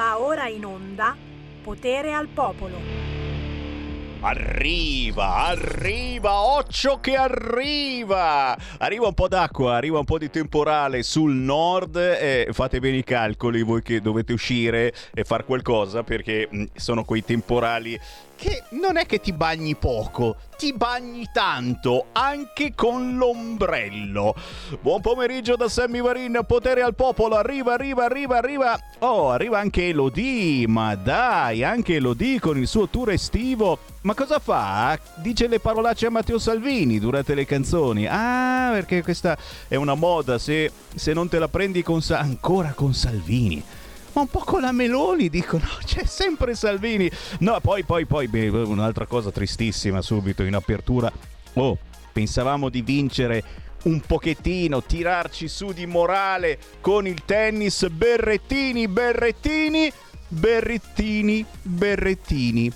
Va ora in onda Potere al Popolo. Arriva, arriva, occhio che arriva! Arriva un po' d'acqua, arriva un po' di temporale sul nord e fate bene i calcoli voi che dovete uscire e fare qualcosa perché mm, sono quei temporali che non è che ti bagni poco, ti bagni tanto, anche con l'ombrello. Buon pomeriggio da Sammy Varin, potere al popolo, arriva, arriva, arriva, arriva. Oh, arriva anche Elodie, ma dai, anche Elodie con il suo tour estivo. Ma cosa fa? Dice le parolacce a Matteo Salvini durante le canzoni. Ah, perché questa è una moda, se, se non te la prendi con... ancora con Salvini un po' con la Meloni dicono c'è sempre Salvini no poi poi poi beh, un'altra cosa tristissima subito in apertura. Oh pensavamo di vincere un pochettino tirarci su di morale con il tennis. Berrettini berrettini berrettini berrettini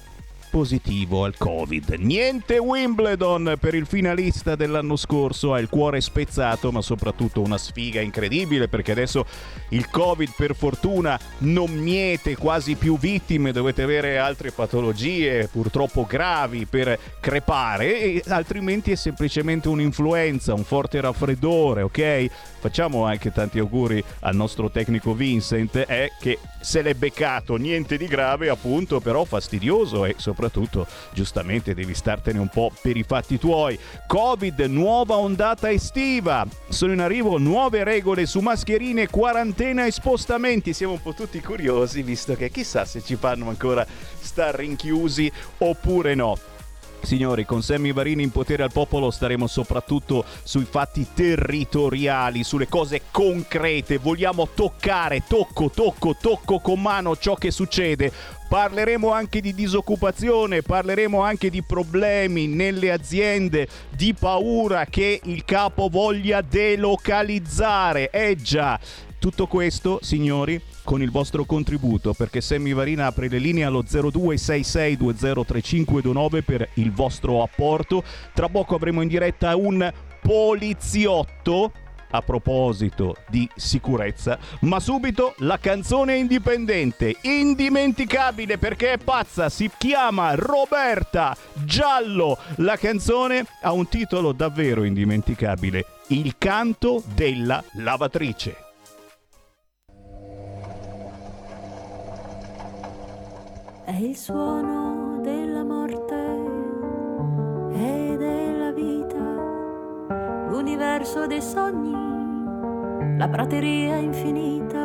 positivo al Covid. Niente Wimbledon per il finalista dell'anno scorso, ha il cuore spezzato, ma soprattutto una sfiga incredibile perché adesso il Covid per fortuna non miete quasi più vittime, dovete avere altre patologie purtroppo gravi per crepare e altrimenti è semplicemente un'influenza, un forte raffreddore, ok? Facciamo anche tanti auguri al nostro tecnico Vincent, è che se l'è beccato niente di grave appunto, però fastidioso e soprattutto soprattutto giustamente devi startene un po' per i fatti tuoi. Covid, nuova ondata estiva. Sono in arrivo nuove regole su mascherine, quarantena e spostamenti. Siamo un po' tutti curiosi visto che chissà se ci fanno ancora star rinchiusi oppure no. Signori, con Sammy Varini in potere al popolo staremo soprattutto sui fatti territoriali, sulle cose concrete. Vogliamo toccare, tocco, tocco, tocco con mano ciò che succede. Parleremo anche di disoccupazione, parleremo anche di problemi nelle aziende, di paura che il capo voglia delocalizzare. Eh già, tutto questo, signori, con il vostro contributo perché Sammy Varina apre le linee allo 0266203529 per il vostro apporto. Tra poco avremo in diretta un poliziotto a proposito di sicurezza, ma subito la canzone indipendente, indimenticabile perché è pazza, si chiama Roberta Giallo. La canzone ha un titolo davvero indimenticabile, Il canto della lavatrice. È il suono della morte e della vita, l'universo dei sogni, la prateria infinita,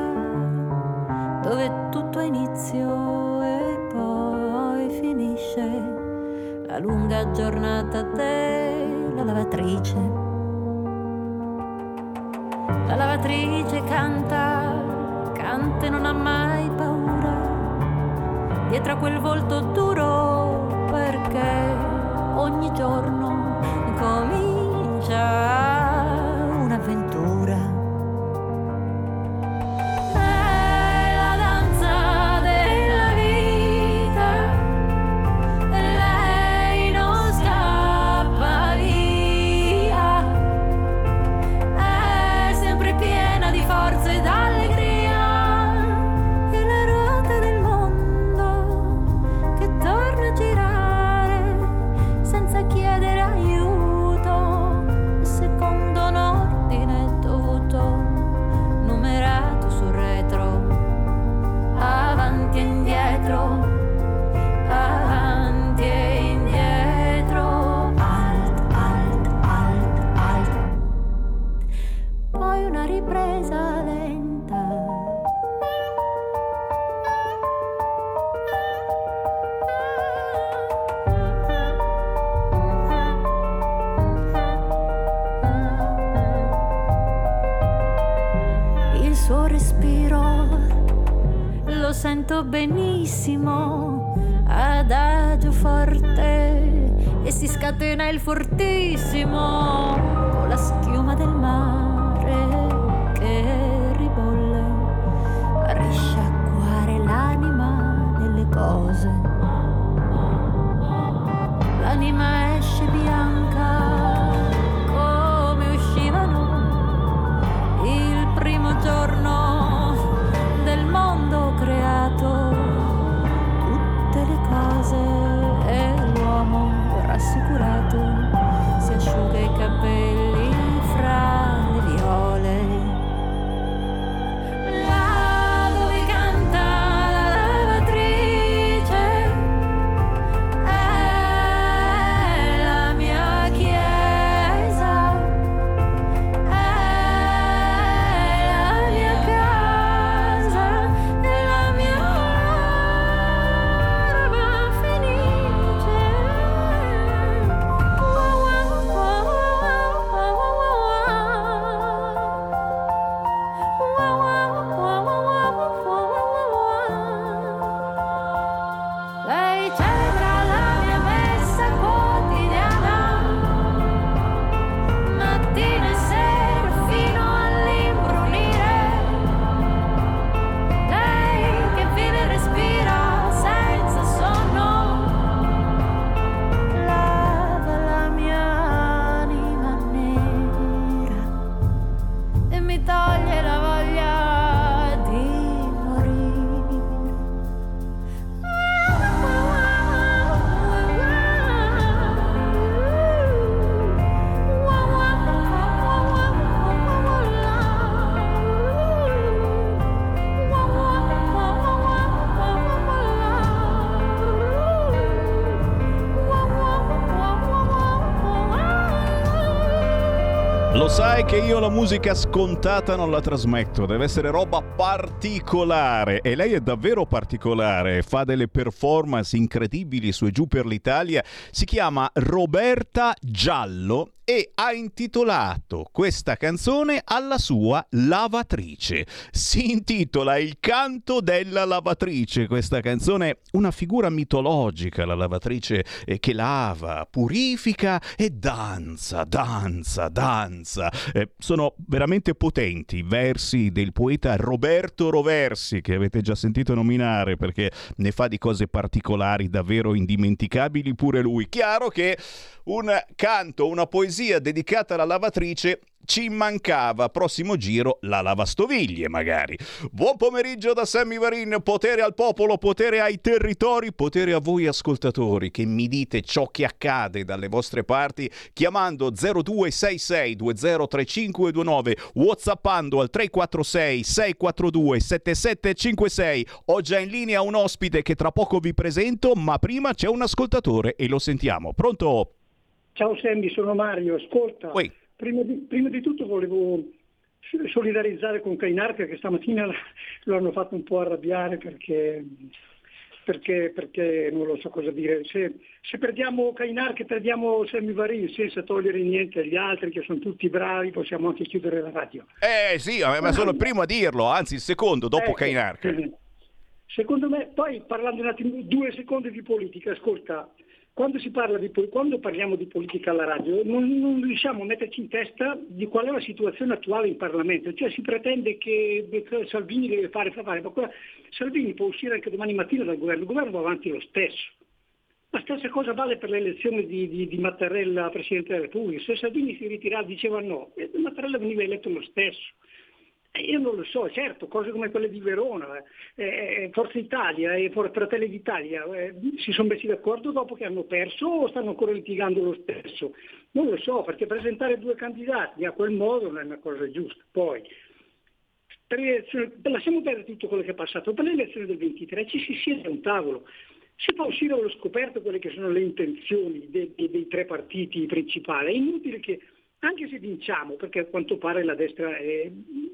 dove tutto ha inizio e poi finisce, la lunga giornata della lavatrice. La lavatrice canta, canta e non ha mai paura dietro a quel volto duro perché ogni giorno comincia che io la musica scontata non la trasmetto, deve essere roba particolare. E lei è davvero particolare, fa delle performance incredibili su e giù per l'Italia, si chiama Roberta Giallo e ha intitolato questa canzone alla sua lavatrice. Si intitola Il canto della lavatrice. Questa canzone una figura mitologica, la lavatrice eh, che lava, purifica e danza, danza, danza. Eh, sono veramente potenti i versi del poeta Roberto Roversi che avete già sentito nominare perché ne fa di cose particolari davvero indimenticabili pure lui. Chiaro che un canto, una poesia dedicata alla lavatrice ci mancava. Prossimo giro la lavastoviglie, magari. Buon pomeriggio da Sammy Varin. Potere al popolo, potere ai territori, potere a voi ascoltatori che mi dite ciò che accade dalle vostre parti chiamando 0266 203529, whatsappando al 346 642 7756. Ho già in linea un ospite che tra poco vi presento, ma prima c'è un ascoltatore e lo sentiamo. Pronto? Ciao Sammy, sono Mario, ascolta. Prima di, prima di, tutto volevo solidarizzare con Cainarca che stamattina lo hanno fatto un po' arrabbiare perché, perché, perché non lo so cosa dire. Se, se perdiamo Cainarca perdiamo Sammy Varin senza togliere niente agli altri che sono tutti bravi, possiamo anche chiudere la radio. Eh sì, ma sono il primo a dirlo, anzi il secondo dopo Cainarca. Secondo me, poi parlando un attimo, due secondi di politica, ascolta, quando, di, quando, parliamo di politica alla radio non, non, riusciamo a metterci in testa di qual è la situazione attuale in Parlamento, cioè si pretende che Salvini deve fare, fare, ma quella, Salvini può uscire anche domani mattina dal governo, il governo va avanti lo stesso. La stessa cosa vale per l'elezione di, di, di Mattarella Presidente della Repubblica, se Salvini si ritirava diceva no, Mattarella veniva eletto lo stesso. Eh, io non lo so, certo, cose come quelle di Verona, eh, eh Forza Italia e Fratelli d'Italia eh, si sono messi d'accordo dopo che hanno perso o stanno ancora litigando lo stesso? Non lo so, perché presentare due candidati a quel modo non è una cosa giusta. Poi, per lasciamo perdere tutto quello che è passato, per le elezioni del 23 ci si siede a un tavolo, si fa uscire allo scoperto quelle che sono le intenzioni dei, dei, dei tre partiti principali, è inutile che anche se vinciamo, perché a quanto pare la destra è,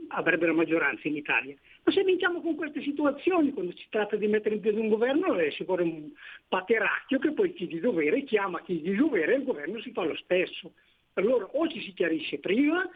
avrebbe la maggioranza in Italia, ma se vinciamo con queste situazioni, quando si tratta di mettere in piedi un governo, eh, si vuole un pateracchio che poi chi di dovere chiama chi di dovere e il governo si fa lo stesso. Allora o ci si chiarisce prima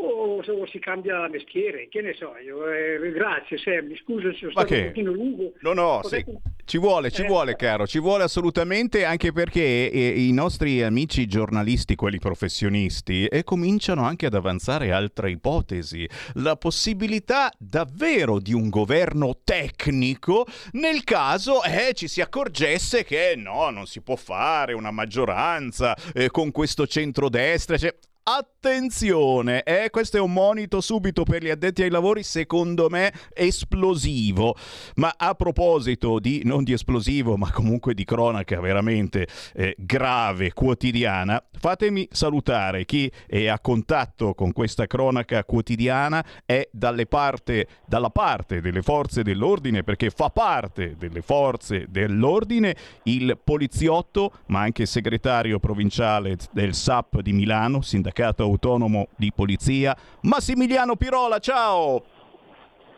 o se si cambia mestiere, che ne so io. Eh, grazie Sammy, scusa se sono stato un pochino lungo. No, no, sì. ci vuole, ci eh. vuole caro, ci vuole assolutamente anche perché eh, i nostri amici giornalisti, quelli professionisti, eh, cominciano anche ad avanzare altre ipotesi. La possibilità davvero di un governo tecnico nel caso eh, ci si accorgesse che no, non si può fare una maggioranza con questo centrodestra. Cioè, Attenzione, eh, questo è un monito subito per gli addetti ai lavori, secondo me esplosivo. Ma a proposito di, non di esplosivo, ma comunque di cronaca veramente eh, grave, quotidiana, fatemi salutare chi è a contatto con questa cronaca quotidiana, è parte, dalla parte delle forze dell'ordine, perché fa parte delle forze dell'ordine, il poliziotto, ma anche segretario provinciale del SAP di Milano, sindacato sindacato autonomo di polizia. Massimiliano Pirola, ciao!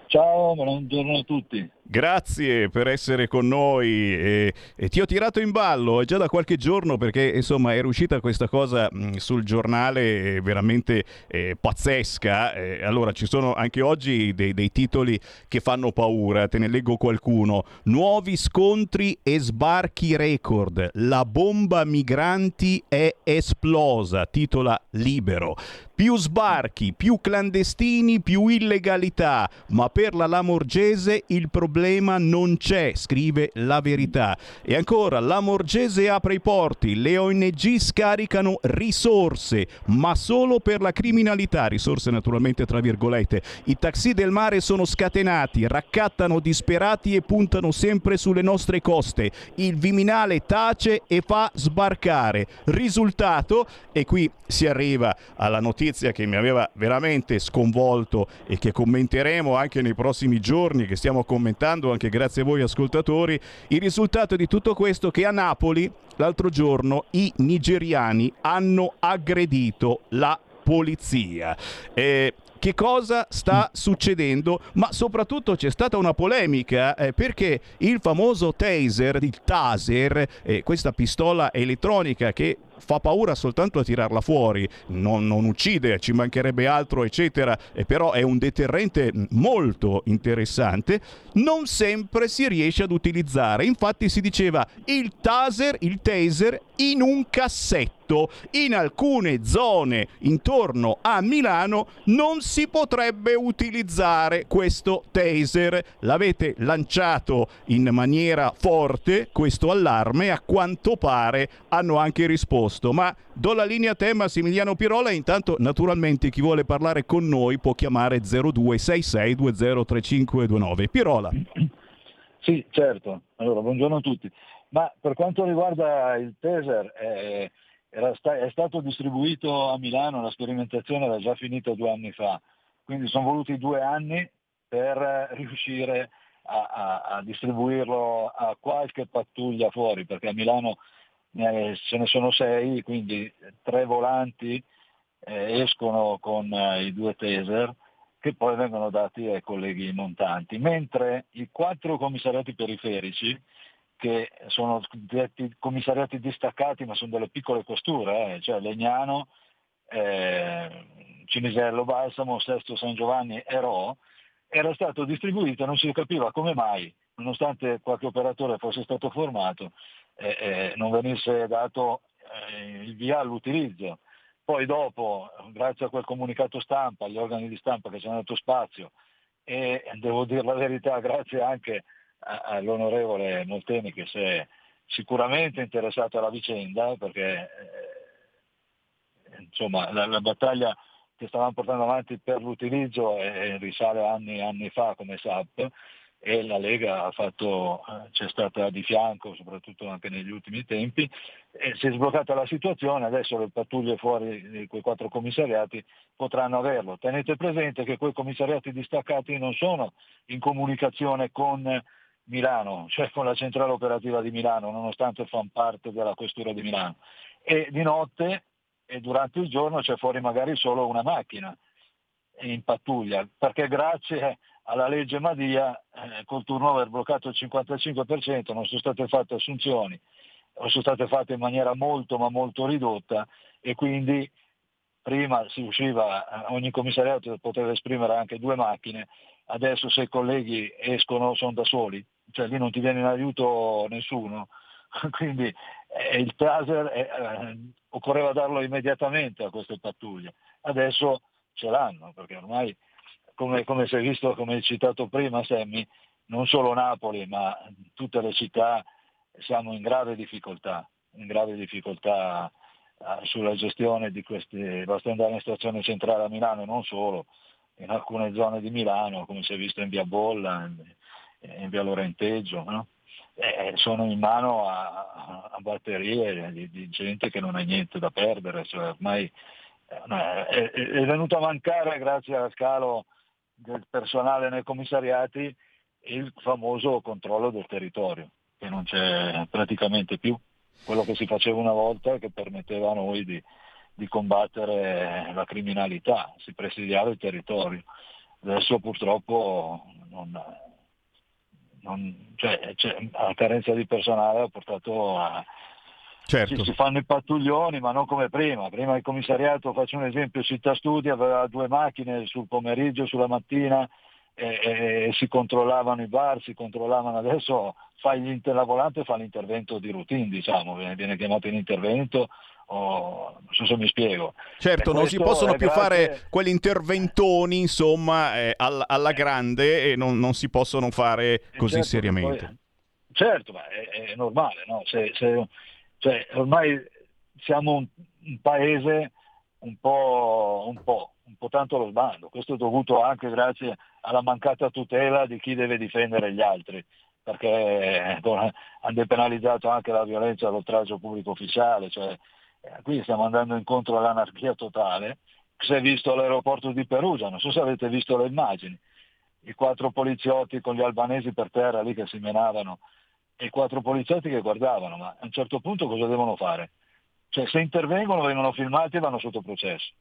Ciao, buongiorno a tutti. Grazie per essere con noi e, e, ti ho tirato in ballo già da qualche giorno perché insomma era uscita questa cosa mh, sul giornale eh, veramente eh, pazzesca. Eh, allora ci sono anche oggi dei, dei, titoli che fanno paura, te ne leggo qualcuno. Nuovi scontri e sbarchi record. La bomba migranti è esplosa, titola Libero. Più sbarchi, più clandestini, più illegalità, ma per la Lamorgese il problema non c'è, scrive La Verità. E ancora, la Morgese apre i porti, le ONG scaricano risorse, ma solo per la criminalità, risorse naturalmente tra virgolette. I taxi del mare sono scatenati, raccattano disperati e puntano sempre sulle nostre coste. Il Viminale tace e fa sbarcare. Risultato, e qui si arriva alla notizia che mi aveva veramente sconvolto e che commenteremo anche nei prossimi giorni, che stiamo commentando anche grazie a voi ascoltatori, il risultato di tutto questo è che a Napoli l'altro giorno i nigeriani hanno aggredito la polizia. Eh, che cosa sta succedendo, ma soprattutto c'è stata una polemica eh, perché il famoso taser, il taser, eh, questa pistola elettronica che fa paura soltanto a tirarla fuori, non, non uccide, ci mancherebbe altro, eccetera, eh, però è un deterrente molto interessante, non sempre si riesce ad utilizzare. Infatti si diceva il taser, il taser in un cassetto. In alcune zone intorno a Milano non si potrebbe utilizzare questo taser. L'avete lanciato in maniera forte questo allarme, a quanto pare hanno anche risposto. Ma do la linea a te Massimiliano Pirola intanto naturalmente chi vuole parlare con noi può chiamare 0266203529. Pirola. Sì, certo. Allora, buongiorno a tutti. Ma per quanto riguarda il taser, eh, sta- è stato distribuito a Milano, la sperimentazione era già finita due anni fa, quindi sono voluti due anni per riuscire a, a, a distribuirlo a qualche pattuglia fuori, perché a Milano eh, ce ne sono sei, quindi tre volanti eh, escono con eh, i due taser che poi vengono dati ai colleghi montanti, mentre i quattro commissariati periferici che sono detti commissariati distaccati ma sono delle piccole questure, eh, cioè Legnano, eh, Cinisello, Balsamo, Sesto San Giovanni e Ro, era stato distribuito non si capiva come mai, nonostante qualche operatore fosse stato formato, eh, non venisse dato eh, il via all'utilizzo. Poi dopo, grazie a quel comunicato stampa, agli organi di stampa che ci hanno dato spazio e devo dire la verità, grazie anche all'onorevole Molteni che si è sicuramente interessato alla vicenda perché eh, insomma, la, la, battaglia che stavamo portando avanti per l'utilizzo eh, risale anni, anni fa come SAP e la Lega fatto, eh, c'è stata di fianco, soprattutto anche negli ultimi tempi, e si è sbloccata la situazione, adesso le pattuglie fuori di quei quattro commissariati potranno averlo. Tenete presente che quei commissariati distaccati non sono in comunicazione con Milano, cioè con la centrale operativa di Milano, nonostante fanno parte della questura di Milano. E di notte e durante il giorno c'è fuori magari solo una macchina in pattuglia, perché grazie alla legge Madia eh, col turnover bloccato il 55% non sono state fatte assunzioni, o sono state fatte in maniera molto ma molto ridotta e quindi prima si usciva, eh, ogni commissariato poteva esprimere anche due macchine, adesso se i colleghi escono sono da soli, cioè lì non ti viene in aiuto nessuno, quindi eh, il taser eh, occorreva darlo immediatamente a queste pattuglie, adesso ce l'hanno perché ormai come, come si è visto, come hai citato prima Semmi, non solo Napoli ma tutte le città siamo in grave difficoltà, in grave difficoltà eh, sulla gestione di questi, basta andare in stazione centrale a Milano e non solo, in alcune zone di Milano, come si è visto in via Bolla, in, via Lorenteggio, no? eh, sono in mano a, a batterie di, di, gente che non ha niente da perdere, cioè ormai eh, è, è, venuto a mancare grazie al scalo del personale nei commissariati il famoso controllo del territorio, che non c'è praticamente più, quello che si faceva una volta e che permetteva a noi di, di combattere la criminalità, si presidiava il territorio. Adesso purtroppo non, non, cioè, cioè, la carenza di personale ha portato a... Certo. Ci, si fanno i pattuglioni, ma non come prima. Prima il commissariato, faccio un esempio, Città Studi aveva due macchine sul pomeriggio, sulla mattina e, e, e si controllavano i bar, si controllavano adesso, fai la volante fa l'intervento di routine, diciamo, viene, viene chiamato in intervento Oh, non so se mi spiego. Certo, non si possono più grazie... fare quegli interventoni, insomma, eh, alla, alla, grande e non, non, si possono fare eh, così certo, seriamente. Poi, certo, ma è, è normale, no? se, se, cioè, ormai siamo un, un paese un po', un, po', un po' tanto lo sbando. Questo è dovuto anche grazie alla mancata tutela di chi deve difendere gli altri perché eh, hanno depenalizzato anche la violenza e l'oltraggio pubblico ufficiale, cioè eh, qui stiamo andando incontro all'anarchia totale. Si è visto l'aeroporto di Perugia, non so se avete visto le immagini, i quattro poliziotti con gli albanesi per terra lì che si menavano e quattro poliziotti che guardavano, ma a un certo punto cosa devono fare? Cioè se intervengono vengono filmati e vanno sotto processo.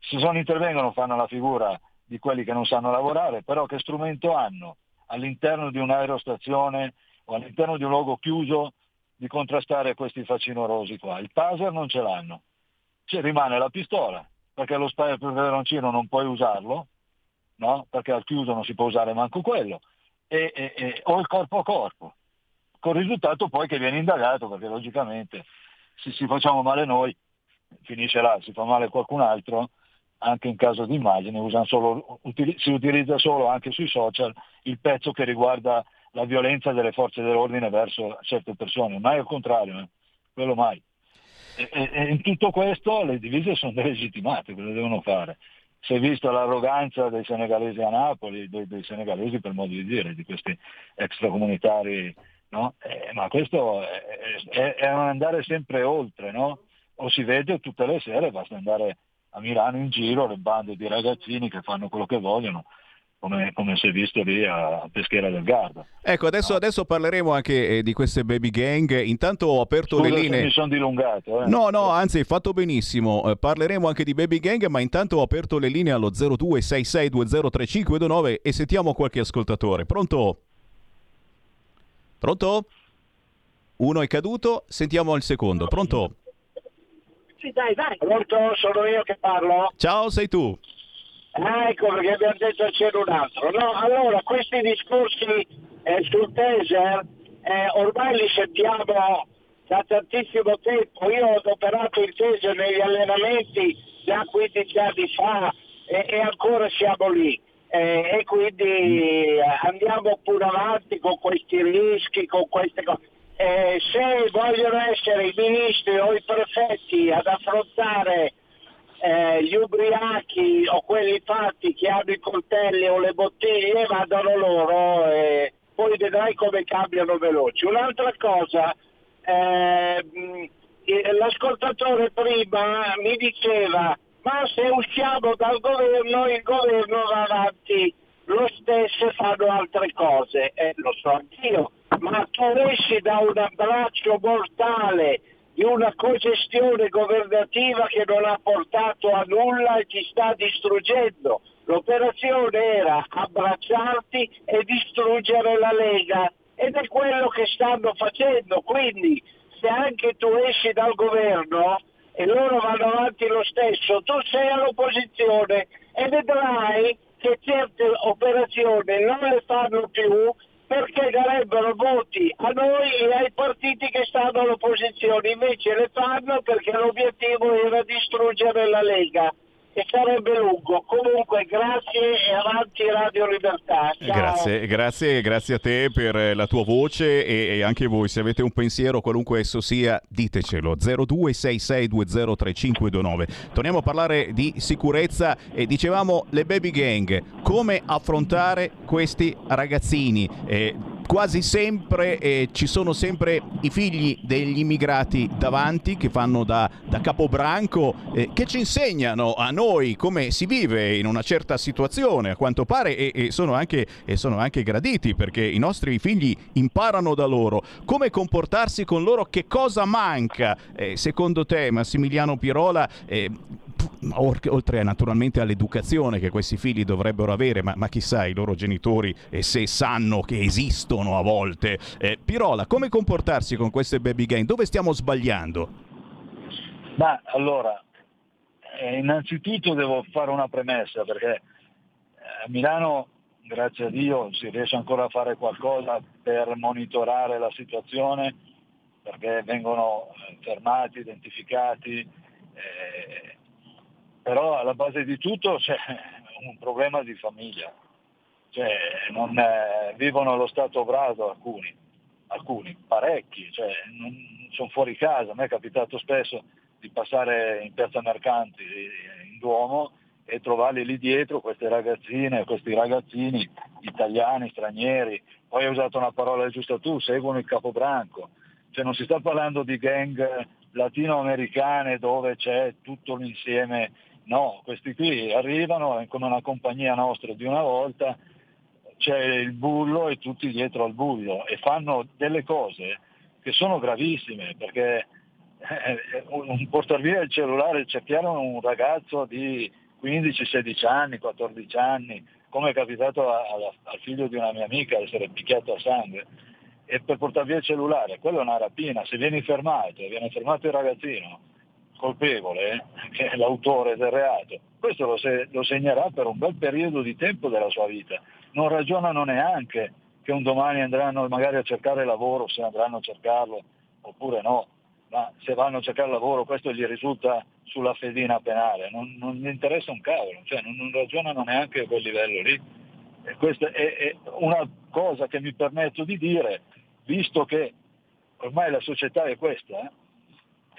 se non intervengono fanno la figura di quelli che non sanno lavorare, però che strumento hanno all'interno di un'aerostazione o all'interno di un luogo chiuso di contrastare questi facinorosi qua? Il taser non ce l'hanno, ci rimane la pistola, perché lo spray per peperoncino non puoi usarlo, no? perché al chiuso non si può usare manco quello, e, e, e, o il corpo a corpo, con il risultato poi che viene indagato, perché logicamente se si facciamo male noi, finisce là, si fa male qualcun altro, anche in caso di immagine, solo, si utilizza solo anche sui social il pezzo che riguarda la violenza delle forze dell'ordine verso certe persone, mai al contrario, eh? quello mai. E, e, in tutto questo le divise sono delegittimate, cosa devono fare? Si è vista l'arroganza dei senegalesi a Napoli, dei, dei senegalesi per modo di dire, di questi extracomunitari, no? eh, ma questo è, è, è, andare sempre oltre, no? o si vede tutte le sere, basta andare a Milano in giro le bande di ragazzini che fanno quello che vogliono. Come, come, si è visto lì a Peschiera del Garda. Ecco, adesso, no. adesso parleremo anche eh, di queste baby gang. Intanto ho aperto Scusa le linee. mi sono dilungato. Eh. No, no, anzi, hai fatto benissimo. Eh, parleremo anche di baby gang, ma intanto ho aperto le linee allo 0266203529 e sentiamo qualche ascoltatore. Pronto? Pronto? Uno è caduto, sentiamo il secondo. Pronto? Sì, dai, vai. Pronto, sono io che parlo. Ciao, sei tu. Ah, ecco perché abbiamo detto c'era un altro. No, allora, questi discorsi eh, sul taser eh, ormai li sentiamo da tantissimo tempo. Io ho operato il taser negli allenamenti già 15 anni fa e, e ancora siamo lì. Eh, e quindi eh, andiamo pure avanti con questi rischi, con queste cose eh, se vogliono essere i ministri o i prefetti ad affrontare eh, gli ubriachi o quelli fatti che hanno i coltelli o le bottiglie vadano loro e poi vedrai come cambiano veloci. Un'altra cosa, eh, l'ascoltatore prima mi diceva ma se usciamo dal governo il governo va avanti lo stesso fanno altre cose, eh, lo so anch'io ma tu esci da un abbraccio mortale di una cogestione governativa che non ha portato a nulla e ti sta distruggendo. L'operazione era abbracciarti e distruggere la Lega ed è quello che stanno facendo. Quindi se anche tu esci dal governo e loro vanno avanti lo stesso, tu sei all'opposizione e vedrai che certe operazioni non le fanno più perché darebbero voti a noi e ai partiti che stanno all'opposizione, invece le fanno perché l'obiettivo era distruggere la Lega e sarebbe lungo. Comunque grazie e avanti Radio Libertà. Ciao. Grazie, grazie, grazie a te per la tua voce e, e, anche voi se avete un pensiero qualunque esso sia ditecelo 0266203529. Torniamo a parlare di sicurezza e dicevamo le baby gang, come affrontare questi ragazzini. Eh, quasi sempre eh, ci sono sempre i figli degli immigrati davanti che fanno da, da capobranco, eh, che ci insegnano a noi come si vive in una certa situazione, a quanto pare, e, e, sono, anche, e sono, anche, graditi perché i nostri figli imparano da loro come comportarsi con loro, che cosa manca. Eh, secondo te, Massimiliano Pirola, eh, oltre naturalmente all'educazione che questi figli dovrebbero avere, ma, ma chissà i loro genitori eh, se sanno che esistono a volte. Eh, Pirola, come comportarsi con queste baby gang? Dove stiamo sbagliando? Ma allora, eh, innanzitutto devo fare una premessa perché eh, a Milano, grazie a Dio, si riesce ancora a fare qualcosa per monitorare la situazione perché vengono eh, fermati, identificati, eh, però alla base di tutto c'è un problema di famiglia, cioè, non, eh, vivono allo stato brado alcuni, alcuni parecchi, cioè, sono fuori casa, a me è capitato spesso di passare in piazza Mercanti in Duomo e trovarli lì dietro queste ragazzine, questi ragazzini italiani, stranieri, poi hai usato una parola giusta tu, seguono il capobranco, cioè non si sta parlando di gang latinoamericane dove c'è tutto l'insieme No, questi qui arrivano come una compagnia nostra di una volta, c'è il bullo e tutti dietro al bullo e fanno delle cose che sono gravissime perché eh, un portar via il cellulare, cerchiamo un ragazzo di 15-16 anni, 14 anni, come è capitato al figlio di una mia amica essere picchiato a sangue, e per portare via il cellulare, quello è una rapina, se viene fermato, viene fermato il ragazzino colpevole, eh, che è l'autore del reato, questo lo, se, lo segnerà per un bel periodo di tempo della sua vita, non ragionano neanche che un domani andranno magari a cercare lavoro, se andranno a cercarlo oppure no, ma se vanno a cercare lavoro questo gli risulta sulla fedina penale, non, non gli interessa un cavolo, cioè non, non, ragionano neanche a quel livello lì. E questa è, è una cosa che mi permetto di dire, visto che ormai la società è questa eh,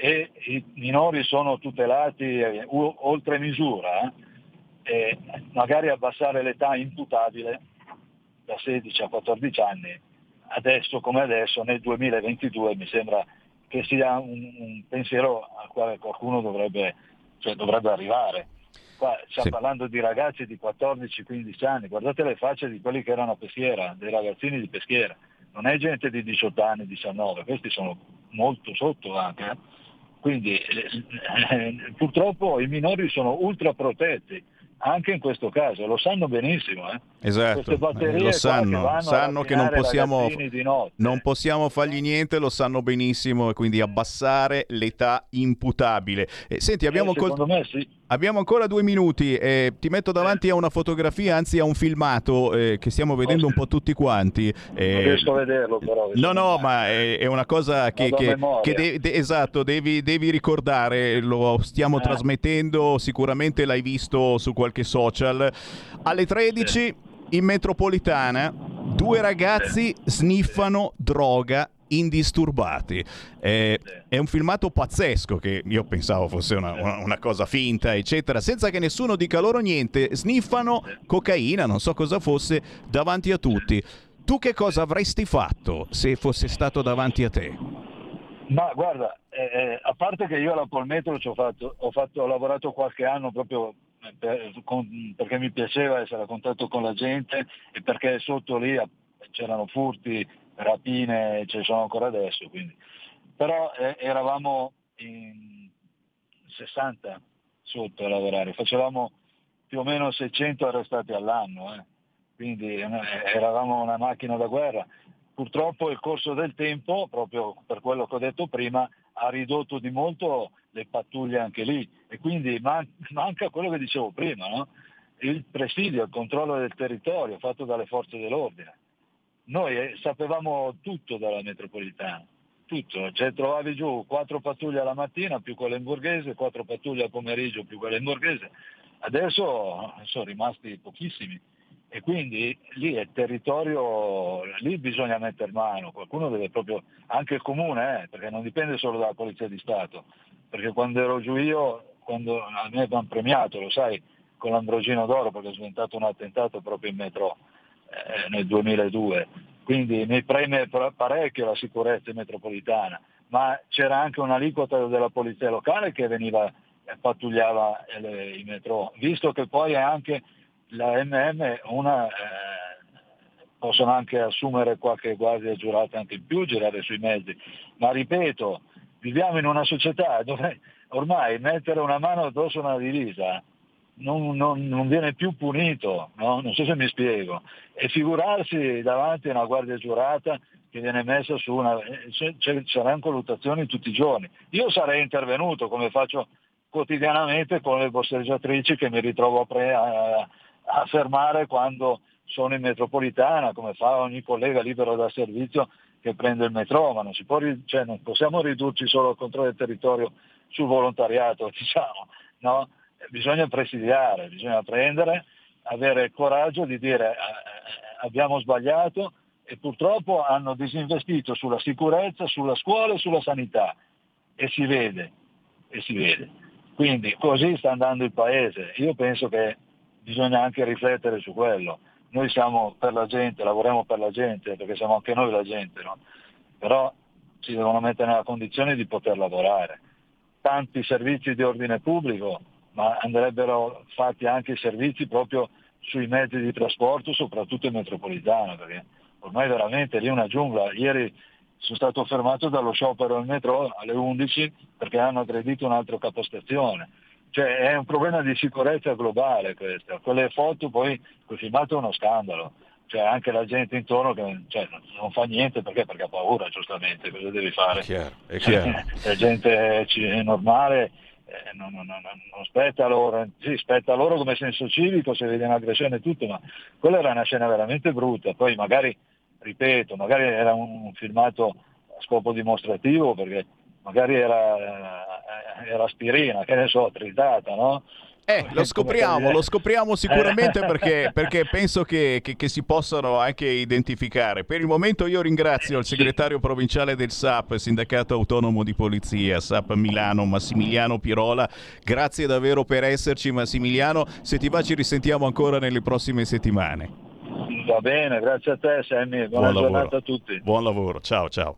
e i minori sono tutelati eh, oltre misura, eh, magari abbassare l'età imputabile da 16 a 14 anni, adesso come adesso, nel 2022 mi sembra che sia un, un pensiero al quale qualcuno dovrebbe, cioè, dovrebbe arrivare. Qua stiamo sì. parlando di ragazzi di 14-15 anni, guardate le facce di quelli che erano a peschiera, dei ragazzini di peschiera, non è gente di 18 anni, 19, questi sono molto sotto anche. Eh? Quindi eh, eh, purtroppo i minori sono ultra protetti anche in questo caso, lo sanno benissimo. Eh? Esatto, lo sanno, che sanno che non possiamo, non possiamo fargli niente, lo sanno benissimo e quindi abbassare l'età imputabile. Eh, senti, abbiamo, eh, col... me, sì. Abbiamo, ancora due minuti, eh, ti metto davanti a una fotografia, anzi a un filmato eh, che stiamo vedendo sì. un po' tutti quanti. non eh, riesco a vederlo però. No, no, ma è, è, una cosa che, che, che de- de- esatto, devi, devi, ricordare, lo stiamo eh. trasmettendo, sicuramente l'hai visto su qualche social. Alle 13... Sì in metropolitana due ragazzi sniffano droga indisturbati. Eh, è un filmato pazzesco che io pensavo fosse una, una, una, cosa finta, eccetera, senza che nessuno dica loro niente. Sniffano cocaina, non so cosa fosse, davanti a tutti. Tu che cosa avresti fatto se fosse stato davanti a te? Ma guarda, eh, eh a parte che io alla Polmetro ci ho fatto, ho, fatto, ho lavorato qualche anno proprio per, con, perché mi piaceva essere a contatto con la gente e perché sotto lì c'erano furti, rapine, ne sono ancora adesso. Quindi. Però eh, eravamo in 60 sotto a lavorare, facevamo più o meno 600 arrestati all'anno, eh. quindi eh, eravamo una macchina da guerra. Purtroppo il corso del tempo, proprio per quello che ho detto prima, ha ridotto di molto le pattuglie anche lì e quindi man- manca quello che dicevo prima, no? il presidio, il controllo del territorio fatto dalle forze dell'ordine. Noi eh, sapevamo tutto dalla metropolitana, tutto, cioè trovavi giù quattro pattuglie alla mattina più quelle in borghese, quattro pattuglie al pomeriggio più quelle in borghese, adesso sono rimasti pochissimi. E quindi lì è territorio, lì bisogna mettere mano, qualcuno deve proprio, anche il comune, eh, perché non dipende solo dalla Polizia di Stato, perché quando ero giù io, quando a me mi hanno premiato, lo sai, con l'Ambrogino d'Oro perché è sventato un attentato proprio in metro eh, nel 2002, quindi mi preme parecchio la sicurezza metropolitana, ma c'era anche un'aliquota della polizia locale che veniva e pattugliava le, i metro, visto che poi anche la MM una, eh, possono anche assumere qualche guardia giurata anche in più, girare sui mezzi, ma ripeto, viviamo in una società dove ormai mettere una mano addosso a una divisa non, non, non viene più punito, no? non so se mi spiego, e figurarsi davanti a una guardia giurata che viene messa su una... C- saranno colluttazioni tutti i giorni. Io sarei intervenuto come faccio quotidianamente con le borseggiatrici che mi ritrovo a, pre- a, a fermare quando sono in metropolitana, come fa ogni collega libero da servizio che prende il metro, ma non, può, cioè non possiamo ridurci solo al controllo del territorio sul volontariato, diciamo, no? Bisogna presidiare, bisogna prendere, avere il coraggio di dire eh, eh, abbiamo sbagliato e purtroppo hanno disinvestito sulla sicurezza, sulla scuola e sulla sanità e si vede, e si vede. Quindi così sta andando il paese. Io penso che bisogna anche riflettere su quello. Noi siamo per la gente, lavoriamo per la gente, perché siamo anche noi la gente, no? però ci devono mettere nella condizione di poter lavorare. Tanti servizi di ordine pubblico, ma andrebbero fatti anche i servizi proprio sui mezzi di trasporto, soprattutto in metropolitana, perché ormai veramente lì è una giungla. Ieri sono stato fermato dallo sciopero del metro alle 11 perché hanno aggredito un altro capostazione cioè, è un problema di sicurezza globale questo. Quelle foto poi, quel filmato è uno scandalo. Cioè, anche la gente intorno che cioè, non fa niente perché? perché ha paura, giustamente, cosa devi fare? È chiaro, è chiaro. la gente è normale eh, non, non, non, non, spetta loro, sì, spetta loro come senso civico se vede un'aggressione e tutto, ma quella era una scena veramente brutta. Poi magari, ripeto, magari era un filmato a scopo dimostrativo perché magari era, eh, era aspirina, che ne so, tritata, no? Eh, lo scopriamo, lo scopriamo sicuramente perché, perché penso che, che, che, si possano anche identificare. Per il momento io ringrazio il segretario provinciale del SAP, Sindacato Autonomo di Polizia, SAP Milano, Massimiliano Pirola. Grazie davvero per esserci Massimiliano, se ti va ci risentiamo ancora nelle prossime settimane. Va bene, grazie a te Sammy, buona Buon giornata a tutti. Buon lavoro, ciao ciao.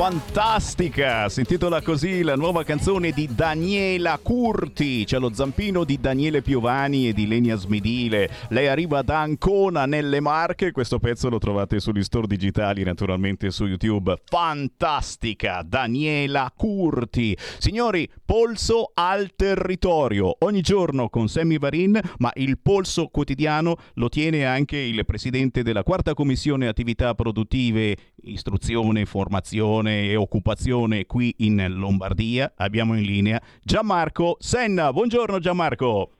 Fantastica! Si intitola così la nuova canzone di Daniela Curti. C'è lo zampino di Daniele Piovani e di Lenia Smedile. Lei arriva da Ancona nelle Marche. Questo pezzo lo trovate sugli store digitali, naturalmente su YouTube. Fantastica! Daniela Curti. Signori, polso al territorio. Ogni giorno con Sammy Varin, ma il polso quotidiano lo tiene anche il presidente della quarta commissione attività produttive, istruzione, formazione istruzione e occupazione qui in Lombardia. Abbiamo in linea Gianmarco Senna. Buongiorno Gianmarco.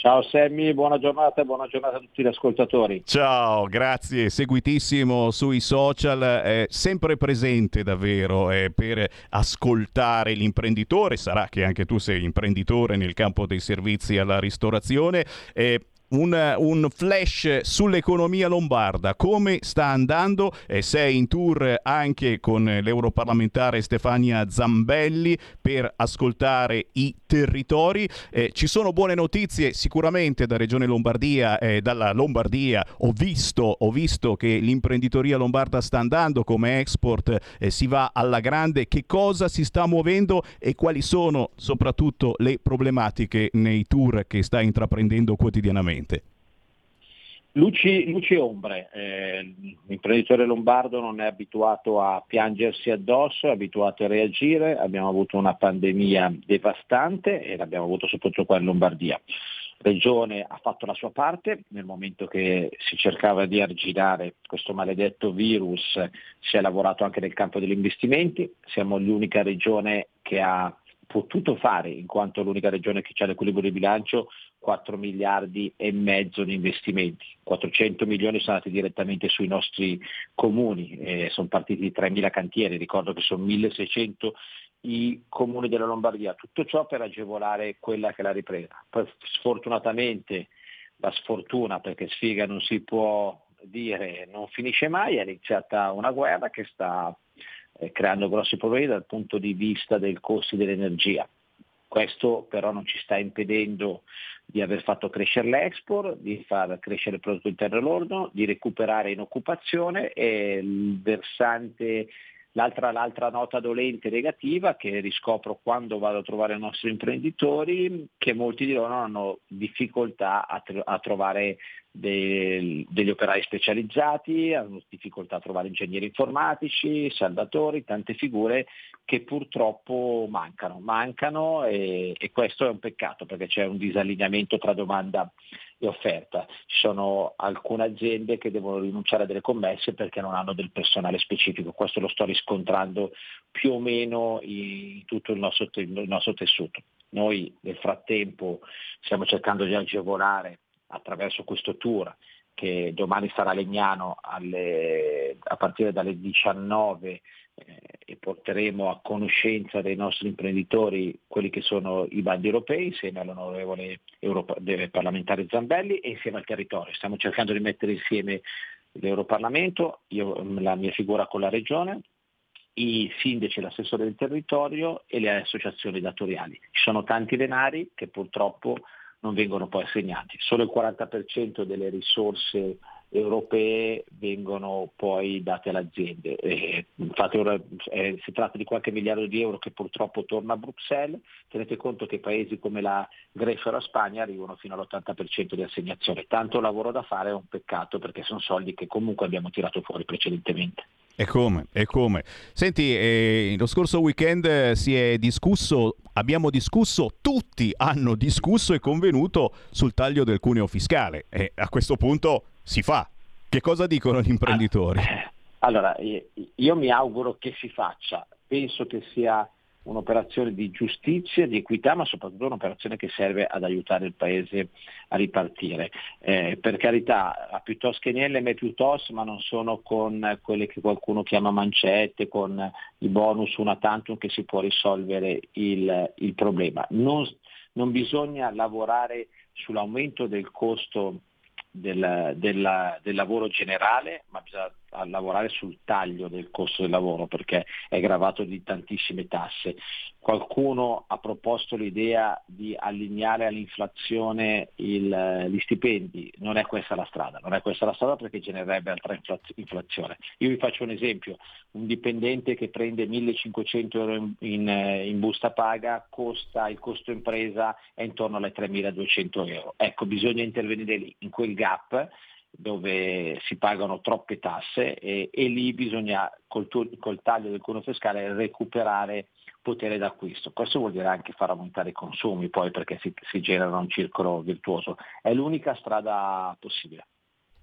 Ciao Sammy, buona giornata e buona giornata a tutti gli ascoltatori. Ciao, grazie, seguitissimo sui social, è sempre presente davvero eh, per ascoltare l'imprenditore, sarà che anche tu sei imprenditore nel campo dei servizi alla ristorazione. Eh, un, un, flash sull'economia lombarda, come sta andando? Eh, sei in tour anche con l'europarlamentare Stefania Zambelli per ascoltare i territori. Eh, ci sono buone notizie sicuramente da Regione Lombardia, eh, dalla Lombardia. Ho visto, ho visto, che l'imprenditoria lombarda sta andando come export, eh, si va alla grande. Che cosa si sta muovendo e quali sono soprattutto le problematiche nei tour che sta intraprendendo quotidianamente? Luci, luci e ombre, eh, l'imprenditore lombardo non è abituato a piangersi addosso, è abituato a reagire, abbiamo avuto una pandemia devastante e l'abbiamo avuto soprattutto qua in Lombardia. regione ha fatto la sua parte, nel momento che si cercava di arginare questo maledetto virus. Si è lavorato anche nel campo degli investimenti, siamo l'unica regione che ha potuto fare, in quanto l'unica regione che ha l'equilibrio di bilancio, 4 miliardi e mezzo di investimenti. 400 milioni sono andati direttamente sui nostri comuni, eh, sono partiti 3.000 cantieri, ricordo che sono 1.600 i comuni della Lombardia, tutto ciò per agevolare quella che è la ripresa. Sfortunatamente la sfortuna, perché sfiga non si può dire, non finisce mai, è iniziata una guerra che sta eh, creando grossi problemi dal punto di vista del costi dell'energia. Questo però non ci sta impedendo di aver fatto crescere l'export, di far crescere il prodotto interno lordo, di recuperare in occupazione e il versante L'altra, l'altra, nota dolente negativa che riscopro quando vado a trovare i nostri imprenditori, che molti di loro hanno difficoltà a, tro- a trovare del, degli operai specializzati, hanno difficoltà a trovare ingegneri informatici, saldatori, tante figure che purtroppo mancano, mancano e, e questo è un peccato perché c'è un disallineamento tra domanda e offerta. Ci sono alcune aziende che devono rinunciare a delle commesse perché non hanno del personale specifico, questo lo sto riscontrando più o meno in tutto il nostro, il nostro tessuto. Noi nel frattempo stiamo cercando di agevolare attraverso questo tour che domani sarà a Legnano alle, a partire dalle 19 eh, e porteremo a conoscenza dei nostri imprenditori quelli che sono i bandi europei insieme all'onorevole Europa, parlamentare Zambelli e insieme al territorio. Stiamo cercando di mettere insieme l'Europarlamento, io, la mia figura con la Regione, i sindaci, l'assessore del territorio e le associazioni datoriali. Ci sono tanti denari che purtroppo non vengono poi assegnati. Solo il 40% delle risorse europee vengono poi date alle aziende. Infatti ora, eh, si tratta di qualche miliardo di euro che purtroppo torna a Bruxelles, tenete conto che paesi come la Grecia o la Spagna arrivano fino all'80% di assegnazione. Tanto lavoro da fare è un peccato perché sono soldi che comunque abbiamo tirato fuori precedentemente. E come, e come. Senti, eh, lo scorso weekend eh, si è discusso, abbiamo discusso, tutti hanno discusso e convenuto sul taglio del cuneo fiscale e a questo punto si fa. Che cosa dicono gli imprenditori? Allora, io mi auguro che si faccia, penso che sia un'operazione di giustizia, di equità, ma soprattutto un'operazione che serve ad aiutare il Paese a ripartire. Eh, per carità, a piuttosto che NLM è piuttosto, ma non sono con quelle che qualcuno chiama mancette, con i bonus una tantum che si può risolvere il, il problema. Non, non bisogna lavorare sull'aumento del costo del, del, del, lavoro generale, ma bisogna lavorare sul taglio del costo del lavoro perché è gravato di tantissime tasse. Qualcuno ha proposto l'idea di allineare all'inflazione il, gli stipendi, non è questa la strada, non è questa la strada perché genererebbe altra inflazione. Io vi faccio un esempio, un dipendente che prende 1500 euro in, in, in busta paga, costa, il costo impresa è intorno alle 3200 euro. Ecco, bisogna intervenire lì, in quel gap dove si pagano troppe tasse e, e lì bisogna col, col, taglio del cuneo fiscale recuperare potere d'acquisto. Questo vuol dire anche far aumentare i consumi poi perché si, si genera un circolo virtuoso. È l'unica strada possibile.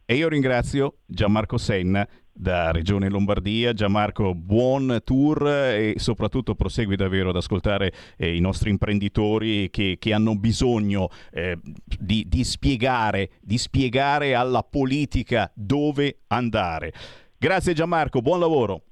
E io ringrazio Gianmarco Senna da Regione Lombardia. Gianmarco, buon tour e soprattutto prosegui davvero ad ascoltare eh, i nostri imprenditori che, che hanno bisogno eh, di, di, spiegare, di spiegare alla politica dove andare. Grazie Gianmarco, buon lavoro.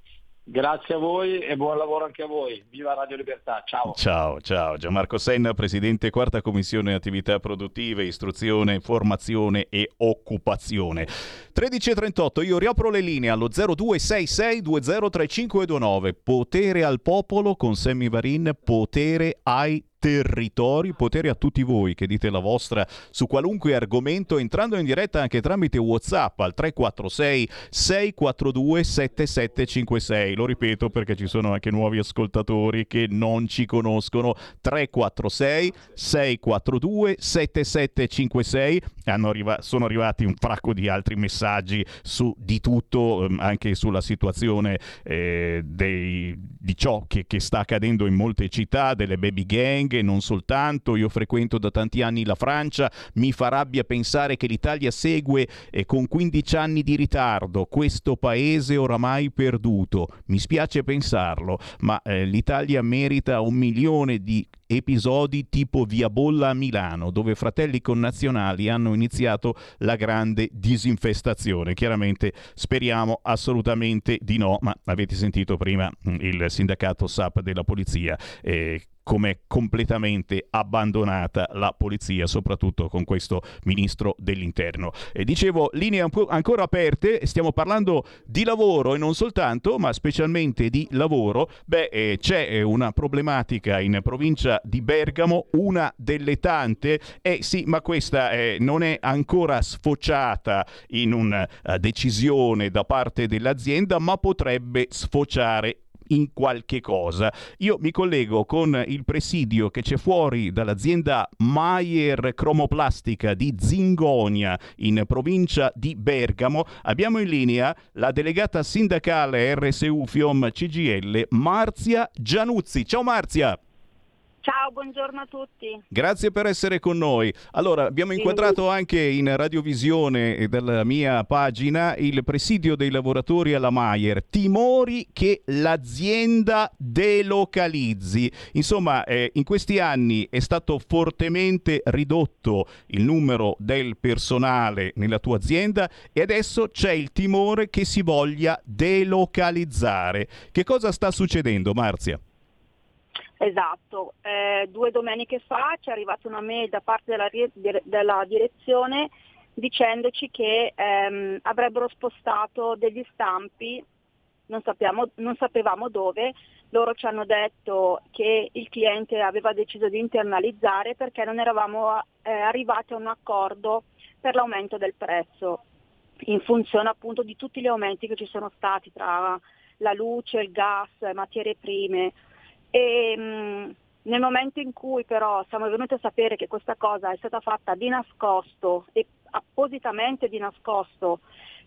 Grazie a voi e buon lavoro anche a voi. Viva Radio Libertà. Ciao. Ciao, ciao. Gianmarco Senna, Presidente Quarta Commissione Attività Produttive, Istruzione, Formazione e Occupazione. 13.38, io riapro le linee allo 0266203529. Potere al popolo con Sammy Varin, potere ai territori, potere a tutti voi che dite la vostra su qualunque argomento entrando in diretta anche tramite Whatsapp al 346 642 7756. Lo ripeto perché ci sono anche nuovi ascoltatori che non ci conoscono. 346 642 7756. Arriva- sono arrivati un fracco di altri messaggi su di tutto, ehm, anche sulla situazione eh, dei, di ciò che, che sta accadendo in molte città, delle baby gang larghe, non soltanto, io frequento da tanti anni la Francia, mi fa rabbia pensare che l'Italia segue eh, con 15 anni di ritardo questo paese oramai perduto. Mi spiace pensarlo, ma eh, l'Italia merita un milione di episodi tipo Via Bolla a Milano, dove fratelli connazionali hanno iniziato la grande disinfestazione. Chiaramente speriamo assolutamente di no, ma avete sentito prima mm, il sindacato SAP della polizia. Eh, come completamente abbandonata la polizia, soprattutto con questo ministro dell'interno. E dicevo, linee ancora aperte, stiamo parlando di lavoro e non soltanto, ma specialmente di lavoro. Beh, eh, c'è eh, una problematica in provincia di Bergamo, una delle tante, eh, sì, ma questa eh, non è ancora sfociata in una uh, decisione da parte dell'azienda, ma potrebbe sfociare in qualche cosa. Io mi collego con il presidio che c'è fuori dall'azienda Maier Cromoplastica di Zingonia in provincia di Bergamo. Abbiamo in linea la delegata sindacale RSU FIOM CGL Marzia Gianuzzi. Ciao Marzia! Ciao, buongiorno a tutti. Grazie per essere con noi. Allora, abbiamo inquadrato anche in radiovisione della mia pagina il presidio dei lavoratori alla Maier. Timori che l'azienda delocalizzi. Insomma, eh, in questi anni è stato fortemente ridotto il numero del personale nella tua azienda e adesso c'è il timore che si voglia delocalizzare. Che cosa sta succedendo, Marzia? Esatto, eh, due domeniche fa ci è arrivata una mail da parte della, della direzione dicendoci che ehm, avrebbero spostato degli stampi, non, sappiamo, non sapevamo dove, loro ci hanno detto che il cliente aveva deciso di internalizzare perché non eravamo eh, arrivati a un accordo per l'aumento del prezzo, in funzione appunto di tutti gli aumenti che ci sono stati tra la luce, il gas, materie prime. E, mh, nel momento in cui però siamo venuti a sapere che questa cosa è stata fatta di nascosto e appositamente di nascosto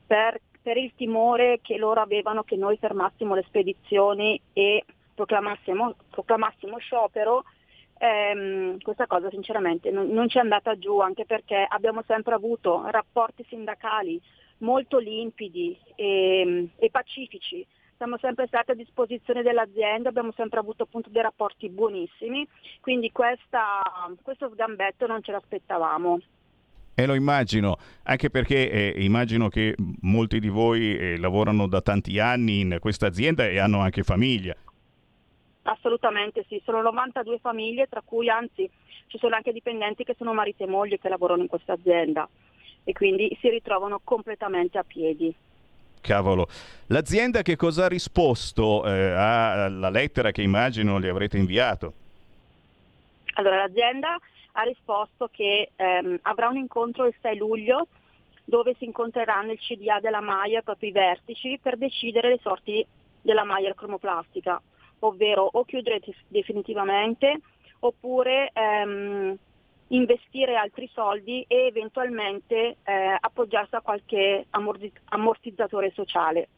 per, per il timore che loro avevano che noi fermassimo le spedizioni e proclamassimo, proclamassimo sciopero, ehm, questa cosa sinceramente non, non ci è andata giù anche perché abbiamo sempre avuto rapporti sindacali molto limpidi e, e pacifici siamo sempre stati a disposizione dell'azienda, abbiamo sempre avuto appunto dei rapporti buonissimi, quindi questa, questo sgambetto non ce l'aspettavamo. E lo immagino, anche perché eh, immagino che molti di voi eh, lavorano da tanti anni in questa azienda e hanno anche famiglia. Assolutamente sì, sono 92 famiglie, tra cui anzi ci sono anche dipendenti che sono marito e moglie che lavorano in questa azienda e quindi si ritrovano completamente a piedi. Cavolo. L'azienda che cosa ha risposto eh, alla lettera che immagino le avrete inviato? Allora, l'azienda ha risposto che ehm, avrà un incontro il 6 luglio dove si incontreranno il CDA della Maier, proprio i vertici, per decidere le sorti della Maier cromoplastica, ovvero o chiudere definitivamente oppure ehm, investire altri soldi e eventualmente eh, appoggiarsi a qualche ammortizzatore sociale.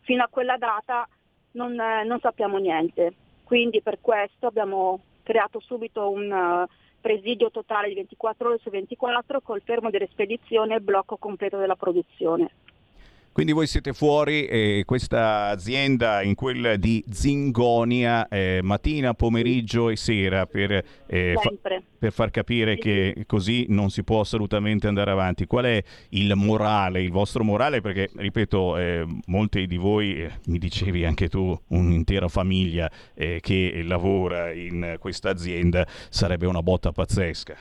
Fino a quella data non, eh, non, sappiamo niente, quindi per questo abbiamo creato subito un uh, presidio totale di 24 ore su 24 col fermo delle spedizioni e blocco completo della produzione. Quindi voi siete fuori e questa azienda in quella di Zingonia eh, mattina, pomeriggio e sera per, eh, fa- per far capire sì. che così non si può assolutamente andare avanti. Qual è il morale, il vostro morale? Perché, ripeto, eh, molti di voi, eh, mi dicevi anche tu, un'intera famiglia eh, che lavora in questa azienda, sarebbe una botta pazzesca.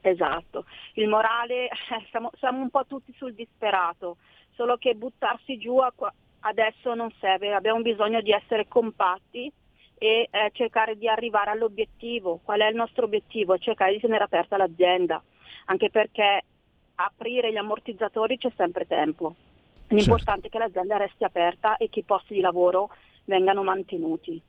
Esatto, il morale, siamo, siamo un po' tutti sul disperato solo che buttarsi giù adesso non serve, abbiamo bisogno di essere compatti e eh, cercare di arrivare all'obiettivo. Qual è il nostro obiettivo? Cercare di tenere aperta l'azienda, anche perché aprire gli ammortizzatori c'è sempre tempo. L'importante certo. è che l'azienda resti aperta e che i posti di lavoro vengano mantenuti.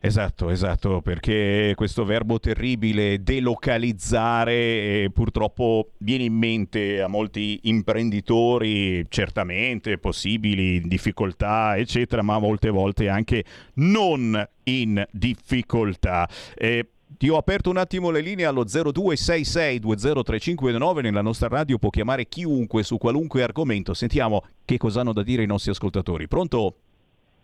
Esatto, esatto, perché questo verbo terribile delocalizzare eh, purtroppo viene in mente a molti imprenditori, certamente possibili difficoltà, eccetera, ma molte volte anche non in difficoltà. Eh, Ti ho aperto un attimo le linee allo 0266203529 nella nostra radio può chiamare chiunque su qualunque argomento. Sentiamo che cosa hanno da dire i nostri ascoltatori. Pronto?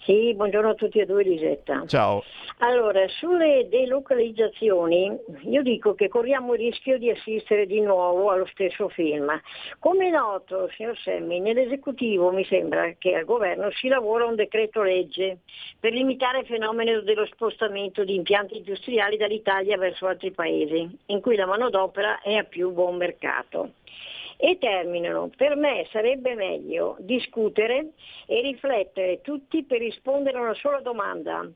Sì, buongiorno a tutti e due Lisetta. Ciao. Allora, sulle delocalizzazioni io dico che corriamo il rischio di assistere di nuovo allo stesso film. Come è noto, signor Semmi, nell'esecutivo mi sembra che al governo si lavora un decreto legge per limitare il fenomeno dello spostamento di impianti industriali dall'Italia verso altri paesi, in cui la manodopera è a più buon mercato e terminano. Per me sarebbe meglio discutere e riflettere tutti per rispondere a una sola domanda.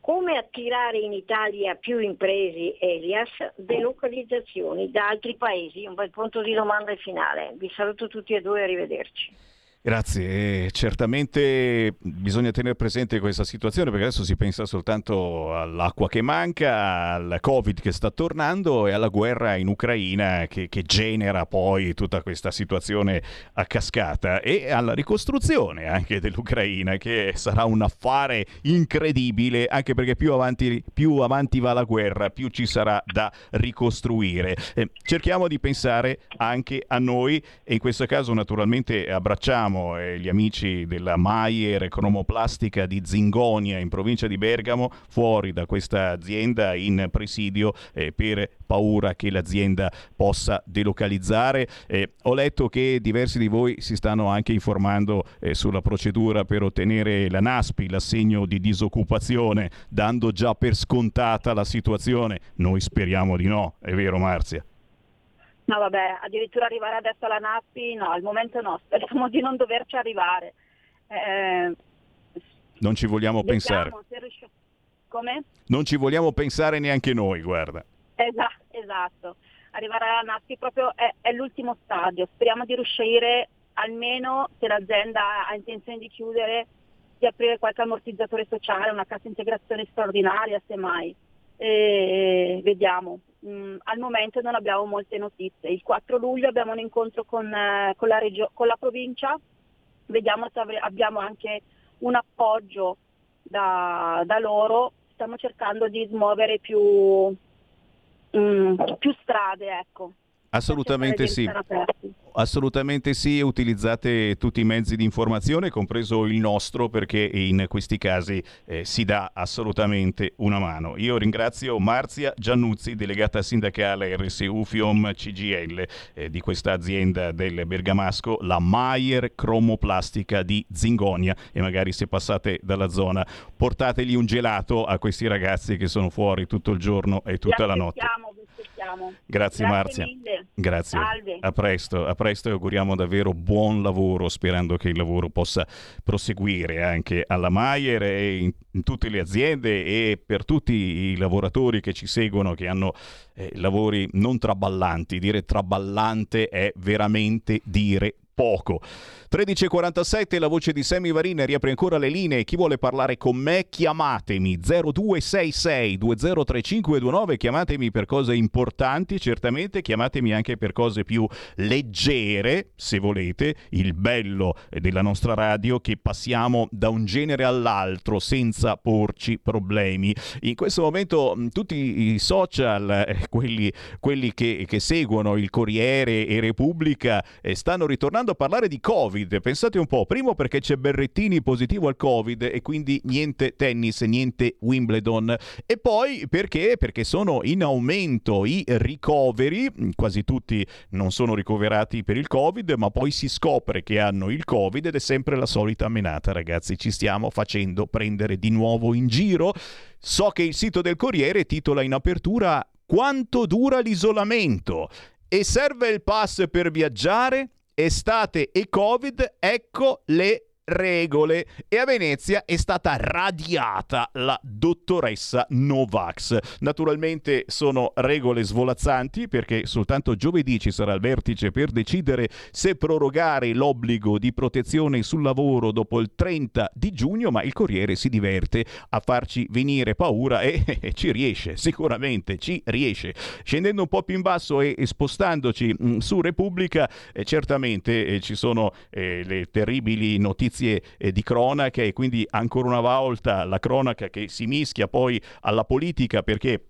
Come attirare in Italia più imprese Elias delocalizzazioni da altri paesi? Un bel punto di domanda finale. Vi saluto tutti e due e arrivederci. Grazie, certamente bisogna tenere presente questa situazione perché adesso si pensa soltanto all'acqua che manca, al Covid che sta tornando e alla guerra in Ucraina che, che, genera poi tutta questa situazione a cascata e alla ricostruzione anche dell'Ucraina che sarà un affare incredibile anche perché più avanti, più avanti va la guerra più ci sarà da ricostruire. Eh, cerchiamo di pensare anche a noi e in questo caso naturalmente abbracciamo salutiamo eh, gli amici della Maier Cromoplastica di Zingonia in provincia di Bergamo, fuori da questa azienda in presidio eh, per paura che l'azienda possa delocalizzare. Eh, ho letto che diversi di voi si stanno anche informando eh, sulla procedura per ottenere la NASPI, l'assegno di disoccupazione, dando già per scontata la situazione. Noi speriamo di no, è vero Marzia? No, vabbè, addirittura arrivare adesso alla NAPI, no, al momento no, speriamo di non doverci arrivare. Eh, non ci vogliamo pensare. Riusci... Come? Non ci vogliamo pensare neanche noi, guarda. Esatto, esatto. Arrivare alla NAPI proprio è, è l'ultimo stadio. Speriamo di riuscire almeno se l'azienda ha intenzione di chiudere di aprire qualche ammortizzatore sociale, una cassa integrazione straordinaria semmai. E vediamo, Mm, al momento non abbiamo molte notizie. Il 4 luglio abbiamo un incontro con, eh, con, la, regio- con la, provincia, vediamo se av- abbiamo anche un appoggio da, da, loro, stiamo cercando di smuovere più, mm, più strade. Ecco. Assolutamente sì. Assolutamente sì, utilizzate tutti i mezzi di informazione, compreso il nostro, perché in questi casi eh, si dà assolutamente una mano. Io ringrazio Marzia Giannuzzi, delegata sindacale RSU FIOM CGL eh, di questa azienda del Bergamasco, la Maier Cromoplastica di Zingonia e magari se passate dalla zona portategli un gelato a questi ragazzi che sono fuori tutto il giorno e tutta la notte. Grazie, Grazie Marzia. Mille. Grazie. Salve. A presto, a presto e auguriamo davvero buon lavoro, sperando che il lavoro possa proseguire anche alla Maier e in, in tutte le aziende e per tutti i lavoratori che ci seguono, che hanno eh, lavori non traballanti. Dire traballante è veramente dire poco. 13.47, la voce di Sammy Varina riapre ancora le linee. Chi vuole parlare con me, chiamatemi 0266 203529. Chiamatemi per cose importanti, certamente. Chiamatemi anche per cose più leggere, se volete. Il bello della nostra radio che passiamo da un genere all'altro senza porci problemi. In questo momento tutti i social, eh, quelli, quelli che, che, seguono il Corriere e Repubblica, eh, stanno ritornando a parlare di Covid Covid. Pensate un po', primo perché c'è Berrettini positivo al Covid e quindi niente tennis, niente Wimbledon. E poi perché? Perché sono in aumento i ricoveri, quasi tutti non sono ricoverati per il Covid, ma poi si scopre che hanno il Covid ed è sempre la solita menata, ragazzi. Ci stiamo facendo prendere di nuovo in giro. So che il sito del Corriere titola in apertura quanto dura l'isolamento e serve il pass per viaggiare? Estate e Covid, ecco le regole e a Venezia è stata radiata la dottoressa Novax. Naturalmente sono regole svolazzanti perché soltanto giovedì ci sarà il vertice per decidere se prorogare l'obbligo di protezione sul lavoro dopo il 30 di giugno, ma il Corriere si diverte a farci venire paura e, ci riesce, sicuramente ci riesce. Scendendo un po' più in basso e, spostandoci mm, su Repubblica, eh, certamente eh, ci sono eh, le terribili notizie notizie eh, di cronaca e quindi ancora una volta la cronaca che si mischia poi alla politica perché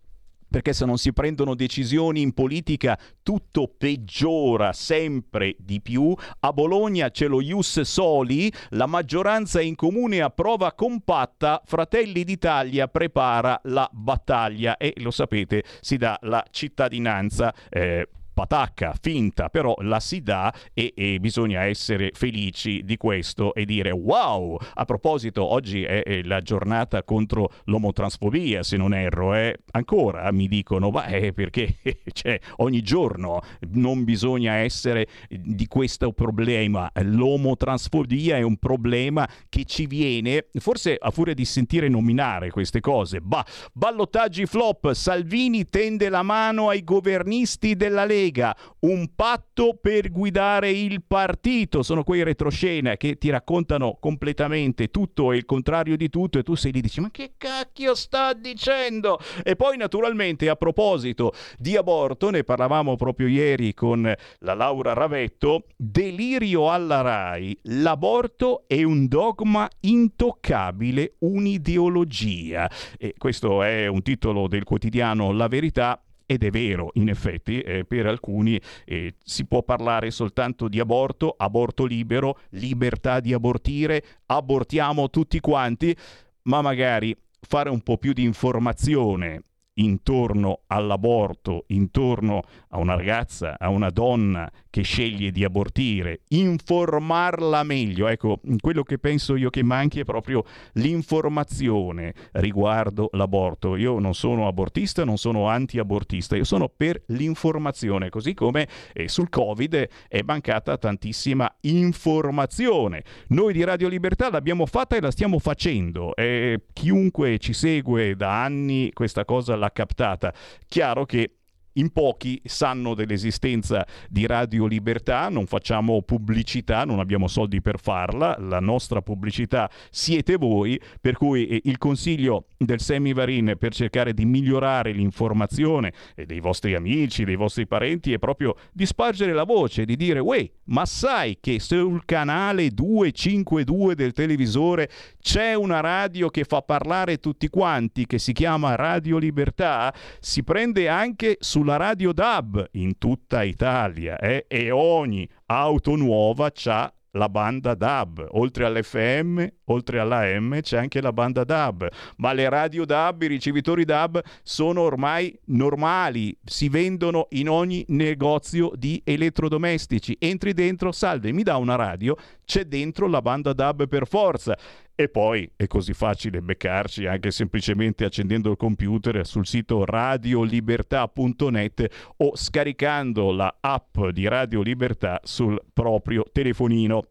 perché se non si prendono decisioni in politica tutto peggiora sempre di più. A Bologna c'è lo Ius Soli, la maggioranza in comune approva compatta, Fratelli d'Italia prepara la battaglia e lo sapete si dà la cittadinanza. Eh, patacca, finta, però la si dà e, e, bisogna essere felici di questo e dire wow! A proposito, oggi è, è la giornata contro l'omotransfobia, se non erro, eh? ancora mi dicono, ma è perché cioè, ogni giorno non bisogna essere di questo problema. L'omotransfobia è un problema che ci viene, forse a furia di sentire nominare queste cose. Bah, ballottaggi flop, Salvini tende la mano ai governisti della Lega Lega, un patto per guidare il partito. Sono quei retroscena che ti raccontano completamente tutto e il contrario di tutto e tu sei lì e dici ma che cacchio sta dicendo? E poi naturalmente a proposito di aborto, ne parlavamo proprio ieri con la Laura Ravetto, delirio alla RAI, l'aborto è un dogma intoccabile, un'ideologia. E questo è un titolo del quotidiano La Verità ed è vero, in effetti, eh, per alcuni eh, si può parlare soltanto di aborto, aborto libero, libertà di abortire, abortiamo tutti quanti, ma magari fare un po' più di informazione intorno all'aborto, intorno a una ragazza, a una donna che sceglie di abortire, informarla meglio. Ecco, quello che penso io che manchi è proprio l'informazione riguardo l'aborto. Io non sono abortista, non sono anti-abortista, io sono per l'informazione, così come eh, sul Covid è mancata tantissima informazione. Noi di Radio Libertà l'abbiamo fatta e la stiamo facendo. Eh, chiunque ci segue da anni questa cosa l'ha captata. Chiaro che in pochi sanno dell'esistenza di Radio Libertà, non facciamo pubblicità, non abbiamo soldi per farla, la nostra pubblicità siete voi, per cui eh, il consiglio del Semivarin per cercare di migliorare l'informazione dei vostri amici, dei vostri parenti è proprio di spargere la voce, di dire, uè, ma sai che sul canale 252 del televisore c'è una radio che fa parlare tutti quanti, che si chiama Radio Libertà? Si prende anche su sulla radio DAB in tutta Italia eh? e ogni auto nuova ha la banda DAB, oltre all'FM, oltre all'AM c'è anche la banda DAB, ma le radio DAB, i ricevitori DAB sono ormai normali, si vendono in ogni negozio di elettrodomestici. Entri dentro, salve, mi dà una radio, c'è dentro la banda DAB per forza. E poi è così facile beccarci anche semplicemente accendendo il computer sul sito radiolibertà.net o scaricando la app di Radio Libertà sul proprio telefonino.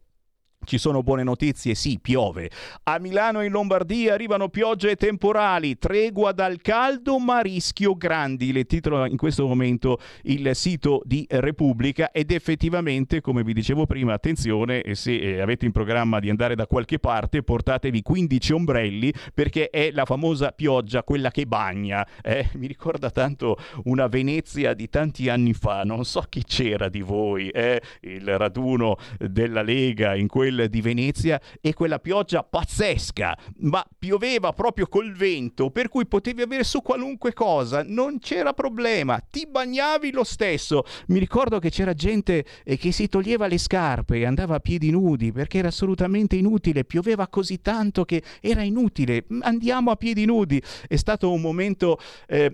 Ci sono buone notizie, sì, piove. A Milano e in Lombardia arrivano piogge temporali, tregua dal caldo ma rischio grandi. Le titolo in questo momento il sito di Repubblica ed effettivamente, come vi dicevo prima, attenzione, se eh, avete in programma di andare da qualche parte, portatevi 15 ombrelli perché è la famosa pioggia, quella che bagna. Eh? Mi ricorda tanto una Venezia di tanti anni fa, non so chi c'era di voi, eh? il raduno della Lega in quel quel di Venezia e quella pioggia pazzesca, ma pioveva proprio col vento, per cui potevi avere su qualunque cosa, non c'era problema, ti bagnavi lo stesso. Mi ricordo che c'era gente eh, che si toglieva le scarpe e andava a piedi nudi perché era assolutamente inutile, pioveva così tanto che era inutile, andiamo a piedi nudi. È stato un momento, eh,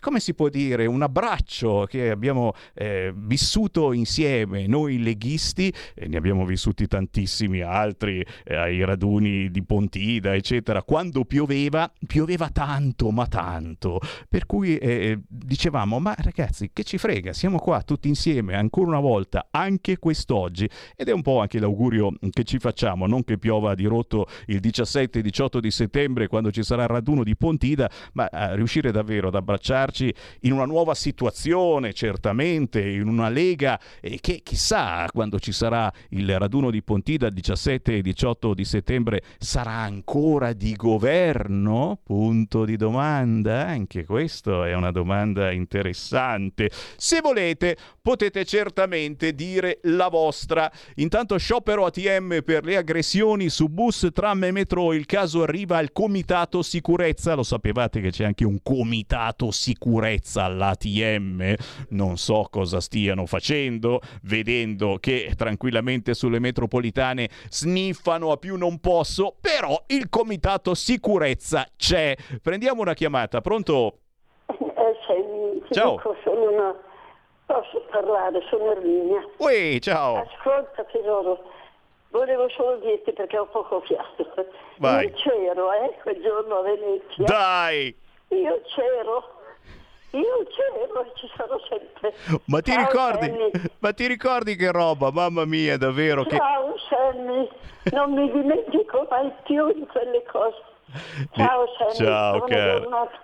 come si può dire, un abbraccio che abbiamo eh, vissuto insieme, noi leghisti, e ne abbiamo vissuti tantissimi tantissimi altri eh, ai raduni di Pontida, eccetera. Quando pioveva, pioveva tanto, ma tanto. Per cui eh, eh, dicevamo, ma ragazzi, che ci frega, siamo qua tutti insieme ancora una volta, anche quest'oggi. Ed è un po' anche l'augurio che ci facciamo, non che piova di rotto il 17 e 18 di settembre quando ci sarà il raduno di Pontida, ma a riuscire davvero ad abbracciarci in una nuova situazione, certamente, in una lega eh, che chissà quando ci sarà il raduno di Pontida dal 17 e 18 di settembre sarà ancora di governo? Punto di domanda. Anche questa è una domanda interessante. Se volete potete certamente dire la vostra. Intanto sciopero ATM per le aggressioni su bus, tram e metro. Il caso arriva al comitato sicurezza. Lo sapevate che c'è anche un comitato sicurezza all'ATM? Non so cosa stiano facendo, vedendo che tranquillamente sulle metropolitane sniffano a più non posso, però il comitato sicurezza c'è. Prendiamo una chiamata, pronto? Eh, sei, Ciao. Dico, sono una... Posso parlare, sono Erminia. Ui, ciao. Ascolta tesoro, volevo solo dirti perché ho poco fiato. Vai. Io c'ero, eh, quel giorno a Venezia. Dai! Io c'ero. Io c'ero e ci sono sempre. Ma ti, Ciao, ricordi, ma ti ricordi che roba? Mamma mia, davvero che... Ciao Sammy, non mi dimentico mai più di quelle cose. Ciao Ciao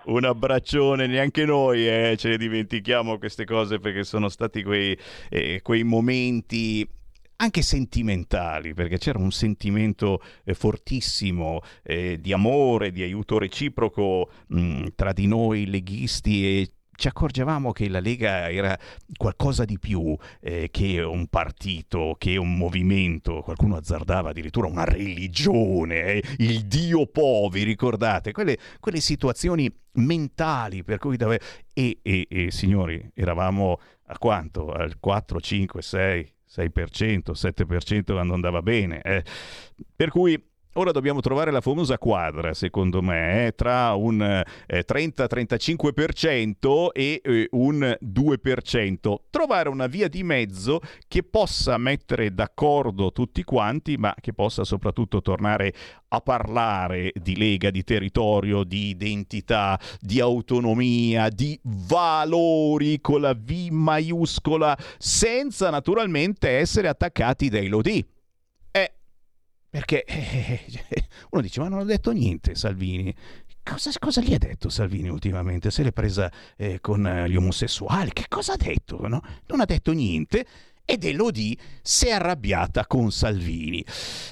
un abbraccione, neanche noi eh, ce ne dimentichiamo queste cose perché sono stati quei, eh, quei momenti anche sentimentali, perché c'era un sentimento eh, fortissimo eh, di amore, di aiuto reciproco mh, tra di noi leghisti e ci accorgevamo che la Lega era qualcosa di più eh, che un partito, che un movimento, qualcuno azzardava addirittura una religione, eh, il Dio Po, vi ricordate? Quelle, quelle situazioni mentali per cui dove... E, e, e signori, eravamo a quanto? Al 4, 5, 6, 6%, 7% quando andava bene. eh. Per cui ora dobbiamo trovare la famosa quadra, secondo me, eh, tra un eh, 30-35% e eh, un 2%. Trovare una via di mezzo che possa mettere d'accordo tutti quanti, ma che possa soprattutto tornare a parlare di lega, di territorio, di identità, di autonomia, di valori con la V maiuscola, senza naturalmente essere attaccati dai lodi. Perché eh, uno dice, ma non ha detto niente Salvini. Cosa, cosa gli ha detto Salvini ultimamente? Se l'è presa eh, con gli omosessuali? Che cosa ha detto? no? Non ha detto niente ed Elodie si è arrabbiata con Salvini.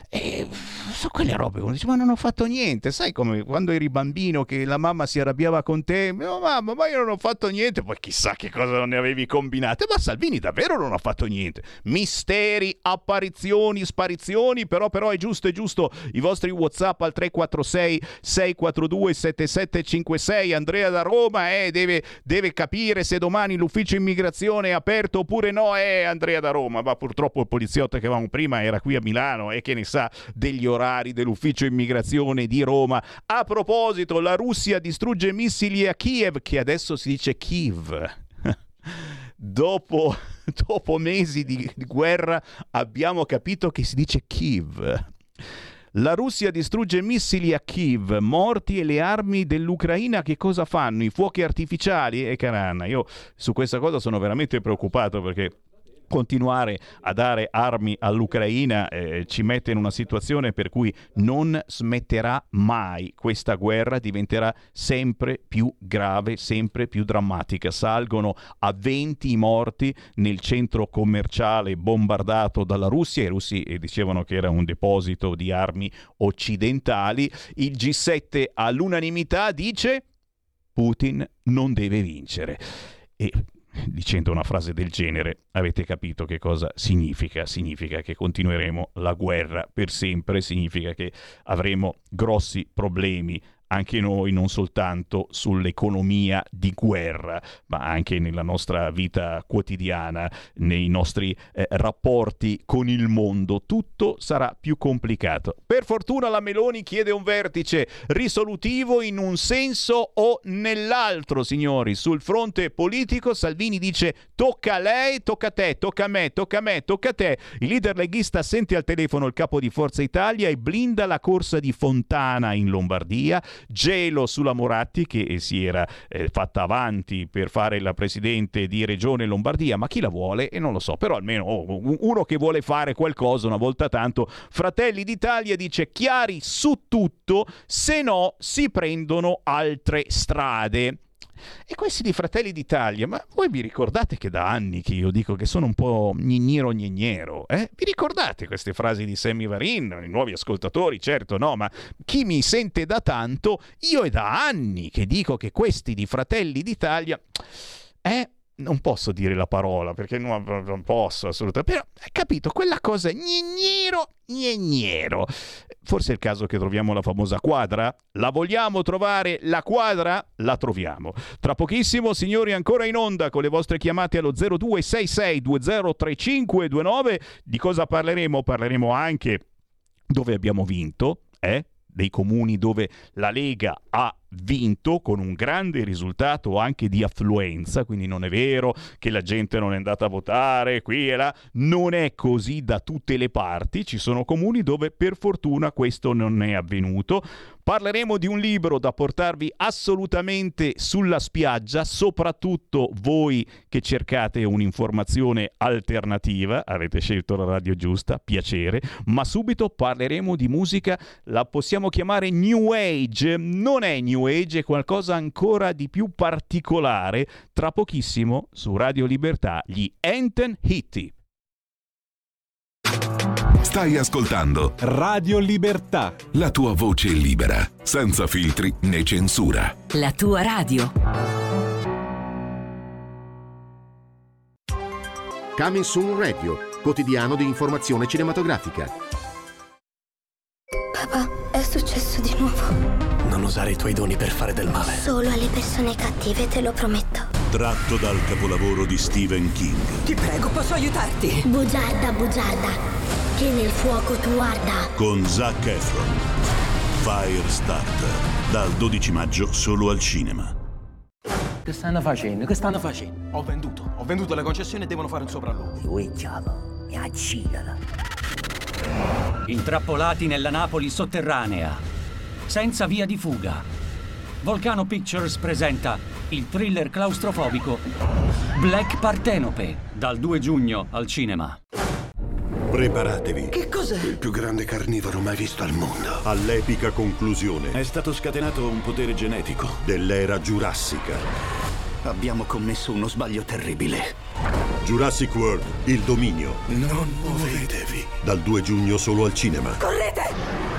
E sono quelle robe uno dice, ma non ho fatto niente. Sai come quando eri bambino che la mamma si arrabbiava con te? Oh, mamma, ma io non ho fatto niente. Poi chissà che cosa non ne avevi combinate. Ma Salvini davvero non ha fatto niente. Misteri, apparizioni, sparizioni. Però, però è giusto, è giusto. I vostri WhatsApp al 346 642 7756. Andrea da Roma eh, deve, deve capire se domani l'ufficio immigrazione è aperto oppure no. Eh, Andrea da Roma. Ma purtroppo il poliziotto che avevamo prima era qui a Milano e che ne sa degli orari dell'ufficio immigrazione di Roma. A proposito, la Russia distrugge missili a Kiev, che adesso si dice Kiev. dopo, dopo mesi di, di guerra abbiamo capito che si dice Kiev. La Russia distrugge missili a Kiev, morti e le armi dell'Ucraina che cosa fanno? I fuochi artificiali? E caranna, io su questa cosa sono veramente preoccupato perché continuare a dare armi all'Ucraina eh, ci mette in una situazione per cui non smetterà mai questa guerra, diventerà sempre più grave, sempre più drammatica. Salgono a 20 i morti nel centro commerciale bombardato dalla Russia. I russi eh, dicevano che era un deposito di armi occidentali. Il G7 all'unanimità dice Putin non deve vincere. E dicendo una frase del genere, avete capito che cosa significa? Significa che continueremo la guerra per sempre, significa che avremo grossi problemi anche noi, non soltanto sull'economia di guerra, ma anche nella nostra vita quotidiana, nei nostri eh, rapporti con il mondo. Tutto sarà più complicato. Per fortuna la Meloni chiede un vertice risolutivo in un senso o nell'altro, signori. Sul fronte politico Salvini dice tocca a lei, tocca a te, tocca a me, tocca a me, tocca a te. Il leader leghista sente al telefono il capo di Forza Italia e blinda la corsa di Fontana in Lombardia gelo sulla Moratti che si era eh, fatta avanti per fare la presidente di Regione Lombardia, ma chi la vuole? E non lo so, però almeno oh, uno che vuole fare qualcosa una volta tanto. Fratelli d'Italia dice chiari su tutto, se no si prendono altre strade. E questi di Fratelli d'Italia, ma voi vi ricordate che da anni che io dico che sono un po' gnignero gnignero? Eh? Vi ricordate queste frasi di Sammy Varin? I nuovi ascoltatori, certo no, ma chi mi sente da tanto, io è da anni che dico che questi di Fratelli d'Italia... Eh, non posso dire la parola perché non, non posso assolutamente, però hai capito, quella cosa gnignero, gnignero. Forse è il caso che troviamo la famosa quadra? La vogliamo trovare la quadra? La troviamo. Tra pochissimo, signori, ancora in onda con le vostre chiamate allo 0266203529. Di cosa parleremo? Parleremo anche dove abbiamo vinto, eh? dei comuni dove la Lega ha vinto con un grande risultato anche di affluenza, quindi non è vero che la gente non è andata a votare qui e là, non è così da tutte le parti, ci sono comuni dove per fortuna questo non è avvenuto. Parleremo di un libro da portarvi assolutamente sulla spiaggia, soprattutto voi che cercate un'informazione alternativa, avete scelto la radio giusta, piacere, ma subito parleremo di musica, la possiamo chiamare New Age, non è New Age, è qualcosa ancora di più particolare, tra pochissimo su Radio Libertà, gli Enten Hitty. Stai ascoltando Radio Libertà. la tua voce libera, senza filtri né censura. La tua radio. Coming Soon Radio, quotidiano di informazione cinematografica. Papà, è successo di nuovo. Non usare i tuoi doni per fare del male. Solo alle persone cattive, te lo prometto. Tratto dal capolavoro di Stephen King. Ti prego, posso aiutarti? Bugiarda, bugiarda, che nel fuoco tu arda. Con Zac Efron. Firestarter. Dal 12 maggio solo al cinema. Che stanno facendo? Che stanno facendo? Ho venduto. Ho venduto le concessioni e devono fare un sopralluogo. Uiccialo. E accidala. Intrappolati nella Napoli sotterranea. Senza via di fuga. Volcano Pictures presenta il thriller claustrofobico Black Partenope dal 2 giugno al cinema. Preparatevi. Che cos'è? Il più grande carnivoro mai visto al mondo. All'epica conclusione. È stato scatenato un potere genetico dell'era giurassica. Abbiamo commesso uno sbaglio terribile. Jurassic World, il dominio. Non muovetevi. Dal 2 giugno solo al cinema. Correte!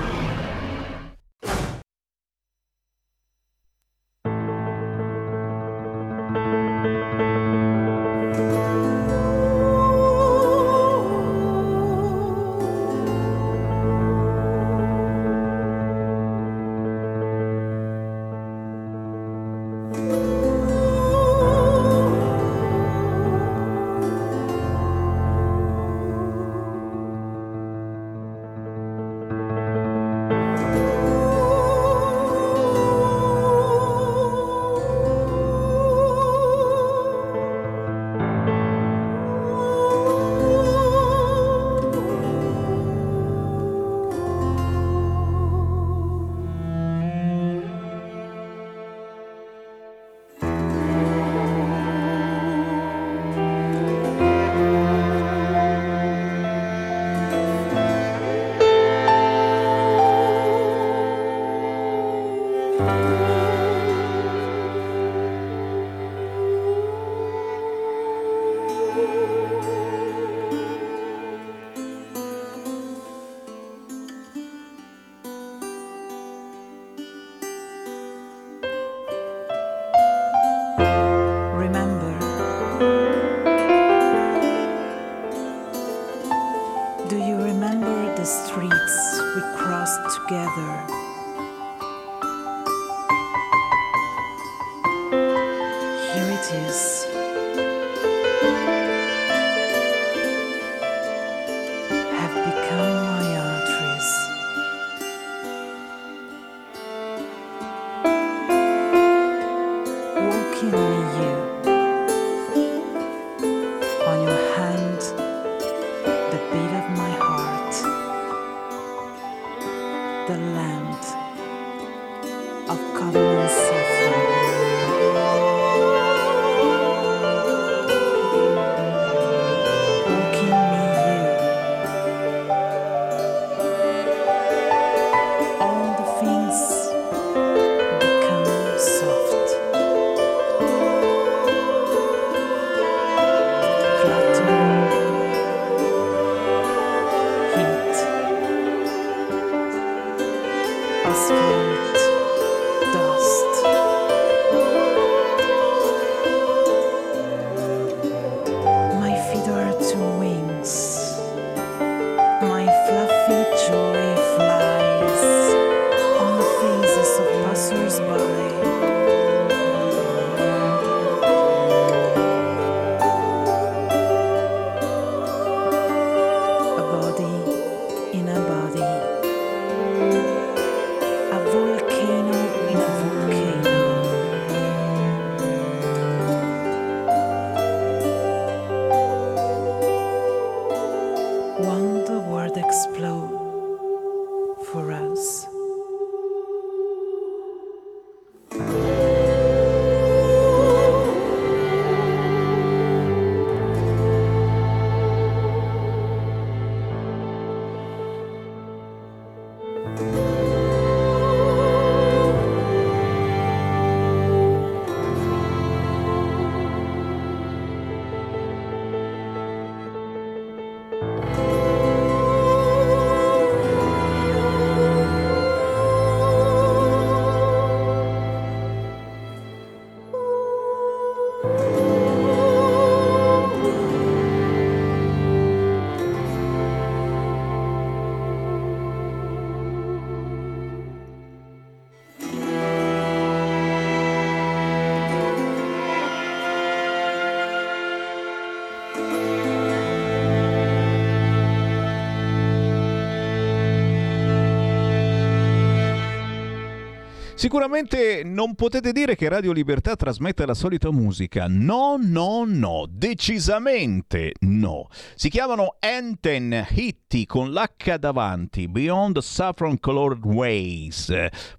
Sicuramente non potete dire che Radio Libertà trasmette la solita musica. No, no, no, decisamente no. Si chiamano Enten Hitti con l'H davanti, Beyond Saffron Colored Ways.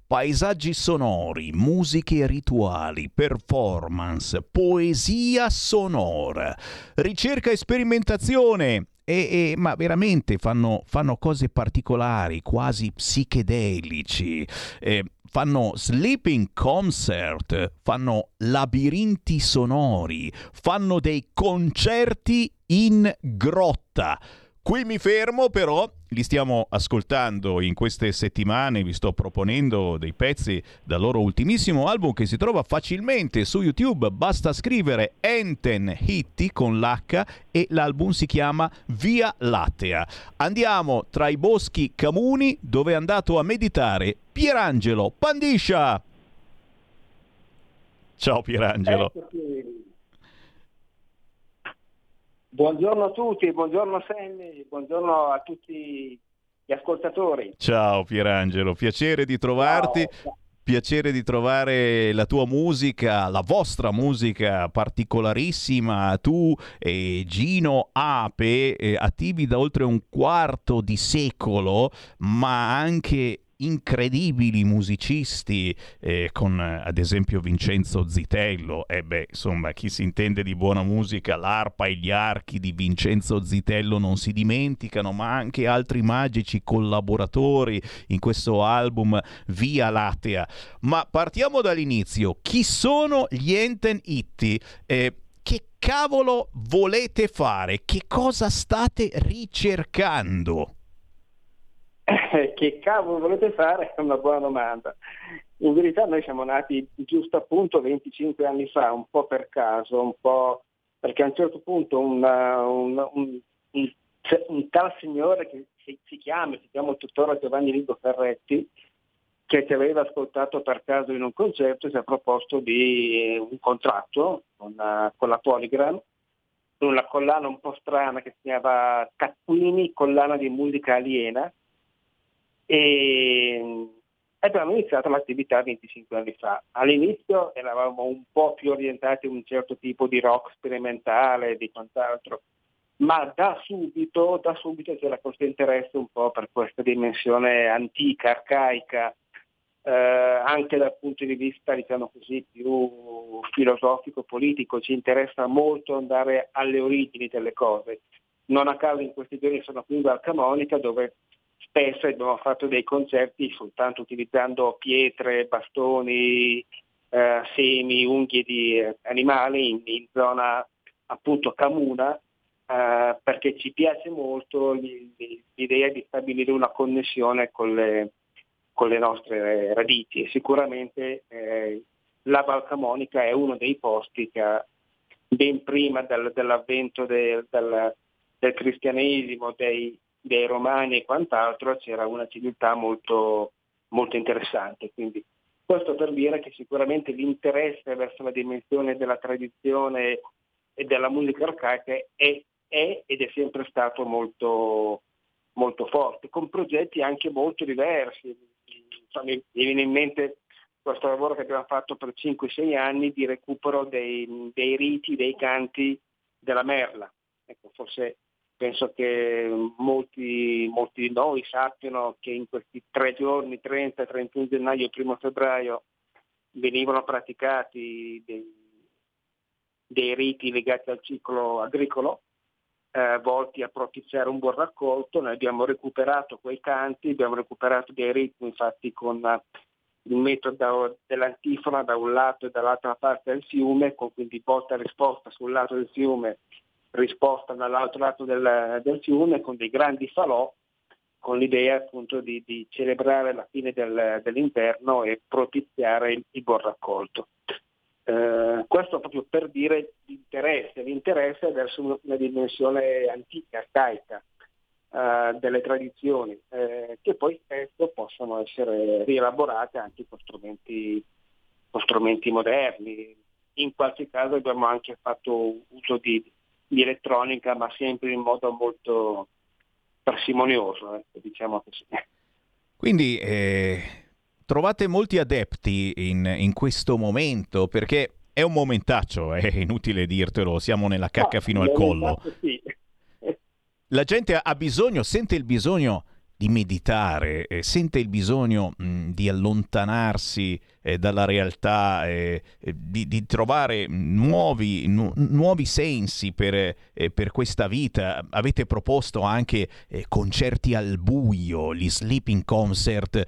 Paesaggi sonori, musiche rituali, performance, poesia sonora, ricerca e sperimentazione, e, e, ma veramente fanno, fanno, cose particolari, quasi psichedelici. Eh, fanno sleeping concert, fanno labirinti sonori, fanno dei concerti in grotta. Qui mi fermo però, li stiamo ascoltando in queste settimane, vi sto proponendo dei pezzi dal loro ultimissimo album che si trova facilmente su YouTube, basta scrivere Enten Hitti con l'H e l'album si chiama Via Lattea. Andiamo tra i boschi Camuni dove è andato a meditare Pierangelo Pandiscia. Ciao Pierangelo. Eccoci. Buongiorno a tutti, buongiorno Sammy, buongiorno a tutti gli ascoltatori. Ciao Pierangelo, piacere di trovarti. Ciao. Piacere di trovare la tua musica, la vostra musica particolarissima. Tu e Gino Ape, eh, attivi da oltre un quarto di secolo, ma anche incredibili musicisti eh, con ad esempio Vincenzo Zitello e eh beh insomma chi si intende di buona musica l'arpa e gli archi di Vincenzo Zitello non si dimenticano ma anche altri magici collaboratori in questo album Via Lattea ma partiamo dall'inizio chi sono gli Enten Itti? Eh, che cavolo volete fare? Che cosa state ricercando? Che cavolo volete fare? È una buona domanda. In verità noi siamo nati giusto appunto 25 anni fa, un po' per caso, un po' perché a un certo punto una, una, un, un, un, tal signore che si, si chiama, si chiama tuttora Giovanni Lindo Ferretti, che ti aveva ascoltato per caso in un concerto, si è proposto di un contratto con, con la Polygram, una collana un po' strana che si chiamava Taccuini, collana di musica aliena, e abbiamo iniziato l'attività 25 anni fa. All'inizio eravamo un po' più orientati a un certo tipo di rock sperimentale e di quant'altro, ma da subito, da subito c'era questo interesse un po' per questa dimensione antica, arcaica, eh, anche dal punto di vista diciamo così, più filosofico-politico, ci interessa molto andare alle origini delle cose. Non a caso in questi giorni sono qui in Valcamonica dove spesso abbiamo fatto dei concerti soltanto utilizzando pietre, bastoni, eh, semi, unghie di eh, animali in, in, zona appunto Camuna eh, perché ci piace molto l'idea di stabilire una connessione con le, con le nostre radici. E sicuramente eh, la Valcamonica è uno dei posti che ben prima del, dell'avvento del, del, del cristianesimo, dei, dei romani e quant'altro c'era una civiltà molto, molto interessante. Quindi questo per dire che sicuramente l'interesse verso la dimensione della tradizione e della musica arcaica è, è ed è sempre stato molto, molto forte, con progetti anche molto diversi. Mi viene in mente questo lavoro che abbiamo fatto per 5-6 anni di recupero dei, dei riti, dei canti della Merla. Ecco, forse penso che molti, molti di noi sappiano che in questi tre giorni, 30, 31 gennaio e 1 febbraio, venivano praticati dei, dei riti legati al ciclo agricolo, eh, volti a propiziare un buon raccolto. Noi abbiamo recuperato quei canti, abbiamo recuperato dei ritmi infatti con il metodo dell'antifona da un lato e dall'altra parte del fiume, con quindi botta e risposta sul lato del fiume risposta dall'altro lato del, del fiume con dei grandi falò con l'idea appunto di, di celebrare la fine del, dell'inverno e propiziare il, il buon raccolto. Eh, questo proprio per dire l'interesse, l'interesse verso una, dimensione antica, arcaica eh, delle tradizioni, eh, che poi spesso possono essere rielaborate anche con strumenti, con strumenti moderni. In qualche caso abbiamo anche fatto uso di, di elettronica, ma sempre in modo molto parsimonioso, eh, diciamo così. Quindi eh, trovate molti adepti in, in, questo momento, perché è un momentaccio, è inutile dirtelo, siamo nella cacca no, fino al collo. Sì. La gente ha bisogno, sente il bisogno di meditare, eh, sente il bisogno mh, di allontanarsi eh, dalla realtà, eh, eh di, di, trovare nuovi, nu- nuovi sensi per, eh, per, questa vita. Avete proposto anche eh, concerti al buio, gli sleeping concert,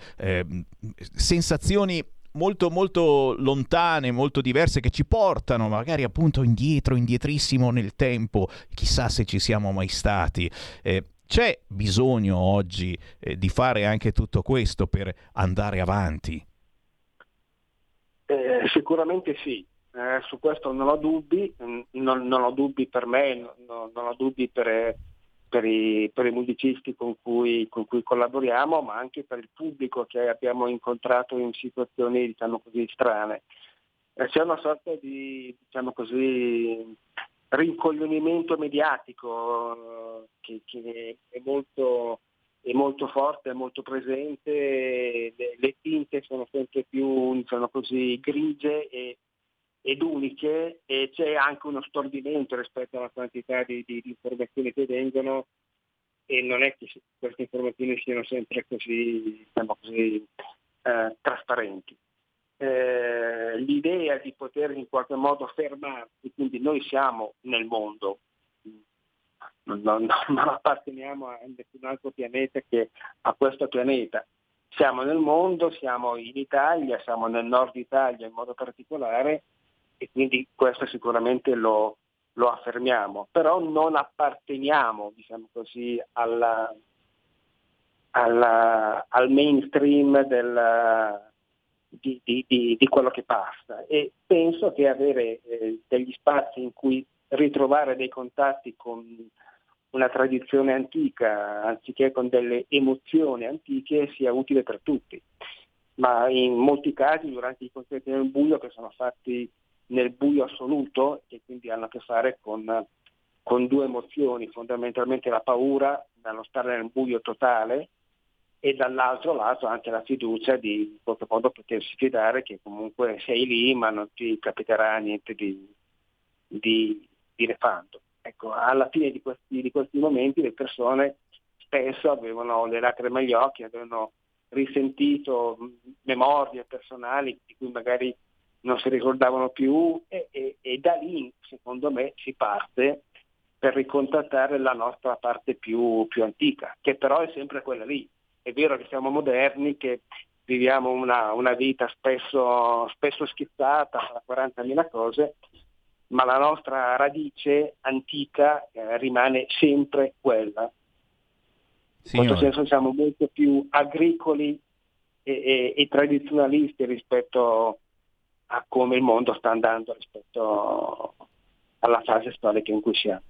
sensazioni molto molto lontane, molto diverse che ci portano magari appunto indietro, indietrissimo nel tempo, chissà se ci siamo mai stati. Eh, c'è bisogno oggi eh, di fare anche tutto questo per andare avanti? Eh, sicuramente sì, eh, su questo non ho dubbi, mm, non, non ho dubbi per me, non, non ho dubbi per, per, i, per i, musicisti con cui, con cui, collaboriamo, ma anche per il pubblico che abbiamo incontrato in situazioni diciamo così strane. Eh, c'è una sorta di diciamo così, rincoglionimento mediatico che, che è, molto, è, molto, forte, è molto presente, le, le tinte sono sempre più sono così grigie e, ed uniche e c'è anche uno stordimento rispetto alla quantità di, di, di informazioni che vengono e non è che queste informazioni siano sempre così, diciamo così eh, trasparenti eh, l'idea di poter in qualche modo fermarsi, quindi noi siamo nel mondo, non, non, non apparteniamo a nessun altro pianeta che a questo pianeta. Siamo nel mondo, siamo in Italia, siamo nel nord Italia in modo particolare e quindi questo sicuramente lo, lo affermiamo, però non apparteniamo diciamo così, alla, alla, al mainstream del, di, di, di, quello che passa e penso che avere eh, degli spazi in cui ritrovare dei contatti con una tradizione antica anziché con delle emozioni antiche sia utile per tutti. Ma in molti casi durante i concerti nel buio che sono fatti nel buio assoluto e quindi hanno a che fare con, con due emozioni, fondamentalmente la paura dallo stare nel buio totale e dall'altro lato anche la fiducia di in qualche modo potersi fidare che comunque sei lì ma non ti capiterà niente di, di, di nefando. Ecco, alla fine di questi, di questi momenti le persone spesso avevano le lacrime agli occhi, avevano risentito memorie personali di cui magari non si ricordavano più e, e, e, da lì secondo me si parte per ricontattare la nostra parte più, più antica, che però è sempre quella lì, è vero che siamo moderni, che viviamo una, una vita spesso, spesso schizzata, 40.000 cose, ma la nostra radice antica eh, rimane sempre quella. In questo senso siamo molto più agricoli e, e, e, tradizionalisti rispetto a come il mondo sta andando rispetto alla fase storica in cui siamo.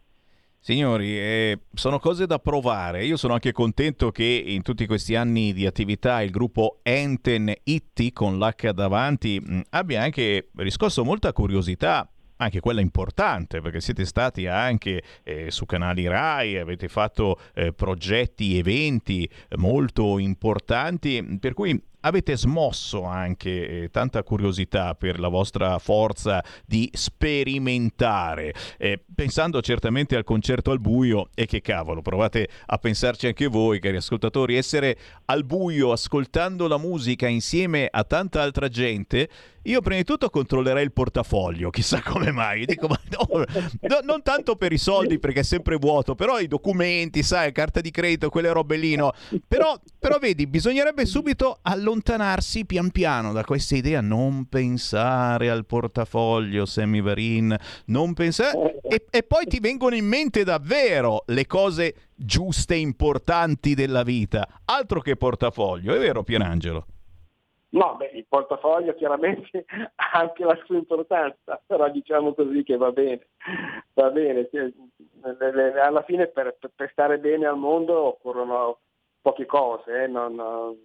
Signori, eh, sono cose da provare. Io sono anche contento che in tutti questi anni di attività il gruppo Enten Itti con l'H davanti mh, abbia anche riscosso molta curiosità anche quella importante, perché siete stati anche eh, su canali RAI, avete fatto eh, progetti, eventi molto importanti, per cui avete smosso anche eh, tanta curiosità per la vostra forza di sperimentare, eh, pensando certamente al concerto al buio e che cavolo, provate a pensarci anche voi, cari ascoltatori, essere al buio ascoltando la musica insieme a tanta altra gente io prima di tutto controllerei il portafoglio, chissà come mai. Dico, ma no, no, non tanto per i soldi perché è sempre vuoto, però i documenti, sai, carta di credito, quelle robe lì. Però, però vedi, bisognerebbe subito allontanarsi pian piano da questa idea, non pensare al portafoglio, Sammy Varin, non pensare... E, e poi ti vengono in mente davvero le cose giuste e importanti della vita. Altro che portafoglio, è vero Pierangelo? No, beh, il portafoglio chiaramente ha anche la sua importanza, però diciamo così che va bene, va bene. Alla fine per, per stare bene al mondo occorrono poche cose, eh? non,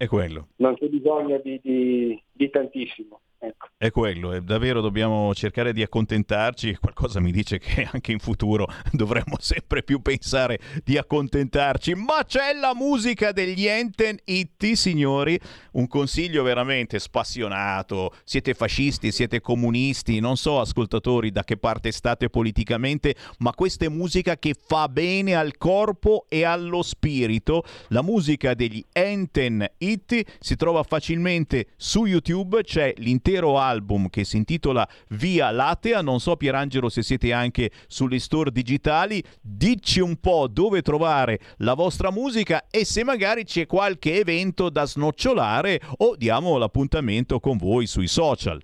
è quello. Non c'è bisogno di, di, di tantissimo. Ecco. È quello, è davvero dobbiamo cercare di accontentarci. Qualcosa mi dice che anche in futuro dovremmo sempre più pensare di accontentarci. Ma c'è la musica degli Enten Itti, signori. Un consiglio veramente spassionato. Siete fascisti, siete comunisti, non so, ascoltatori, da che parte state politicamente, ma questa è musica che fa bene al corpo e allo spirito. La musica degli Enten Itti si trova facilmente su YouTube, c'è l'intero intero album che si intitola Via Latea. Non so, Pierangelo, se siete anche sugli store digitali. Dici un po' dove trovare la vostra musica e se magari c'è qualche evento da snocciolare o diamo l'appuntamento con voi sui social.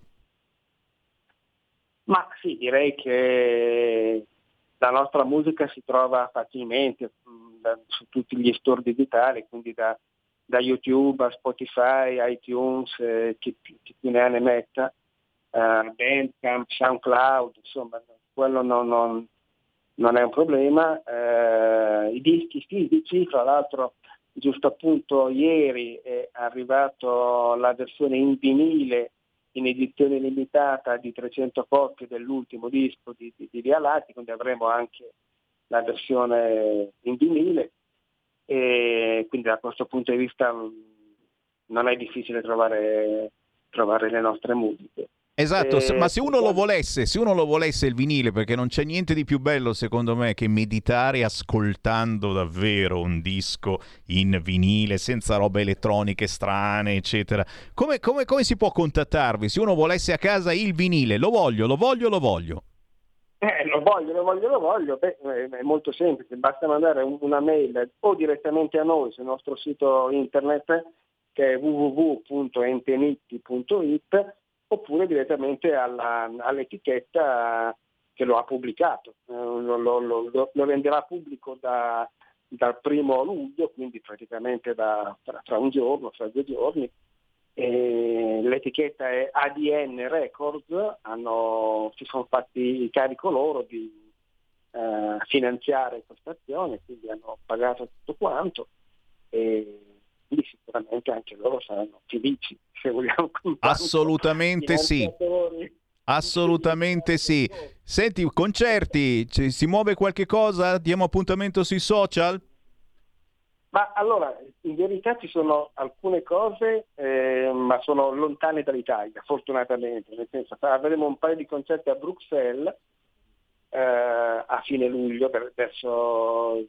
Ma sì, direi che la nostra musica si trova facilmente mm, su tutti gli store digitali, quindi da da YouTube a Spotify, iTunes, eh, chi, chi, più ne ha ne metta, uh, Bandcamp, SoundCloud, insomma, quello non, non, non è un problema. Uh, I dischi fisici, fra l'altro giusto appunto ieri è arrivato la versione in vinile in edizione limitata di 300 copie dell'ultimo disco di, di, di Vialati, quindi avremo anche la versione in vinile e quindi da questo punto di vista mm, non è difficile trovare, trovare le nostre musiche. Esatto, e... ma se uno lo volesse, se uno lo volesse il vinile, perché non c'è niente di più bello secondo me che meditare ascoltando davvero un disco in vinile, senza robe elettroniche strane, eccetera. Come, come, come si può contattarvi? Se uno volesse a casa il vinile, lo voglio, lo voglio, lo voglio. Eh, lo voglio, lo voglio, lo voglio, Beh, è molto semplice, basta mandare una mail o direttamente a noi sul nostro sito internet che è www.entenitti.it oppure direttamente alla, all'etichetta che lo ha pubblicato. Eh, lo, lo, lo, lo, renderà pubblico da, dal primo luglio, quindi praticamente da, tra, tra un giorno, tra due giorni, e l'etichetta è ADN Records, hanno, si sono fatti carico loro di eh, finanziare questa azione, quindi hanno pagato tutto quanto e quindi sicuramente anche loro saranno felici se vogliamo. Assolutamente sì. Assolutamente sì. Senti, concerti, si muove qualche cosa? Diamo appuntamento sui social? Ma allora, in verità ci sono alcune cose, eh, ma sono lontane dall'Italia, fortunatamente. Nel senso, avremo un paio di concerti a Bruxelles eh, a fine luglio, per, verso il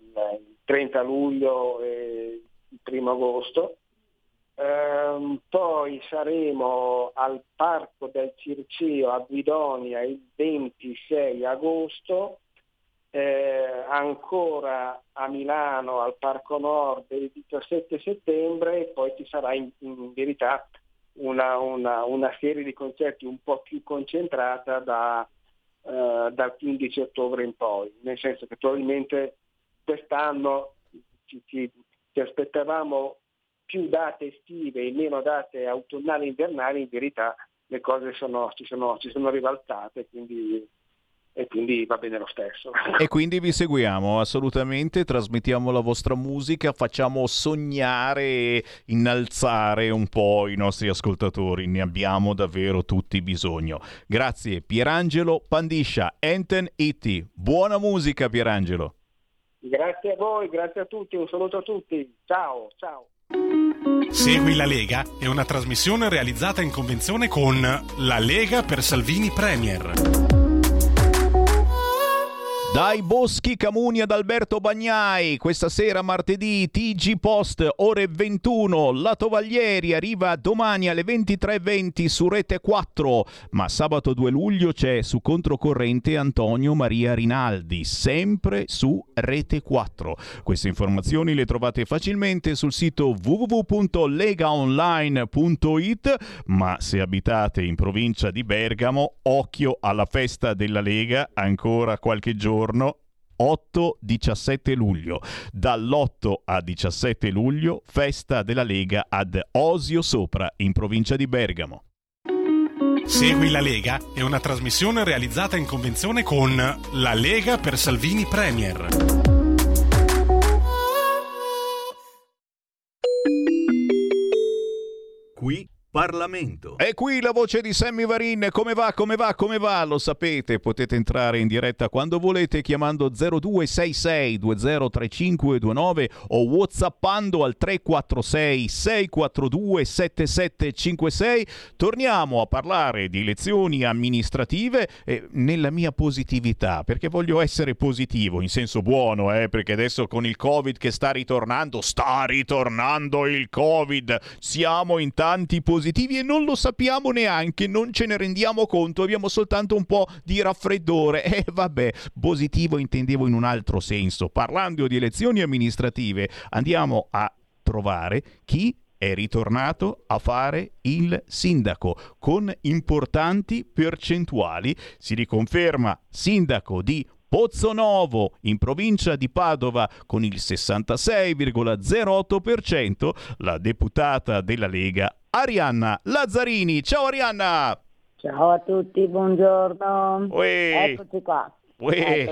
30 luglio e il primo agosto. Eh, poi saremo al Parco del Circeo a Guidonia il 26 agosto eh, ancora a Milano al Parco Nord il 17 settembre e poi ci sarà in, in verità una, una, una, serie di concerti un po' più concentrata da, eh, dal 15 ottobre in poi, nel senso che probabilmente quest'anno ci, ci, ci aspettavamo più date estive e meno date autunnali e invernali, in verità le cose sono, si, sono, si sono ribaltate, quindi e quindi va bene lo stesso. E quindi vi seguiamo assolutamente, trasmettiamo la vostra musica, facciamo sognare e innalzare un po' i nostri ascoltatori, ne abbiamo davvero tutti bisogno. Grazie Pierangelo Pandiscia, Enten Itti, buona musica Pierangelo. Grazie a voi, grazie a tutti, un saluto a tutti, ciao, ciao. Segui la Lega è una trasmissione realizzata in convenzione con La Lega per Salvini Premier. Dai Boschi Camuni ad Alberto Bagnai, questa sera martedì TG Post, ore 21, La Tovaglieri arriva domani alle 23.20 su Rete 4, ma sabato 2 luglio c'è su controcorrente Antonio Maria Rinaldi, sempre su Rete 4. Queste informazioni le trovate facilmente sul sito www.legaonline.it, ma se abitate in provincia di Bergamo, occhio alla festa della Lega, ancora qualche giorno 8-17 luglio. Dall'8 a 17 luglio, festa della Lega ad Osio Sopra, in provincia di Bergamo. Segui la Lega è una trasmissione realizzata in convenzione con La Lega per Salvini Premier. Qui Parlamento. E qui la voce di Sammy Varin. Come va, come va, come va? Lo sapete, potete entrare in diretta quando volete chiamando 0266 203529 o whatsappando al 346 642 7756. Torniamo a parlare di elezioni amministrative eh, nella mia positività, perché voglio essere positivo, in senso buono, eh, perché adesso con il Covid che sta ritornando, sta ritornando il Covid, siamo in tanti positivi positivi e non lo sappiamo neanche, non ce ne rendiamo conto, abbiamo soltanto un po' di raffreddore. E eh, vabbè, positivo intendevo in un altro senso. Parlando di elezioni amministrative, andiamo a trovare chi è ritornato a fare il sindaco con importanti percentuali. Si riconferma sindaco di Pozzonovo in provincia di Padova con il 66,08%, la deputata della Lega Arianna Lazzarini. Ciao Arianna! Ciao a tutti, buongiorno. Uè. Eccoci qua. Uè.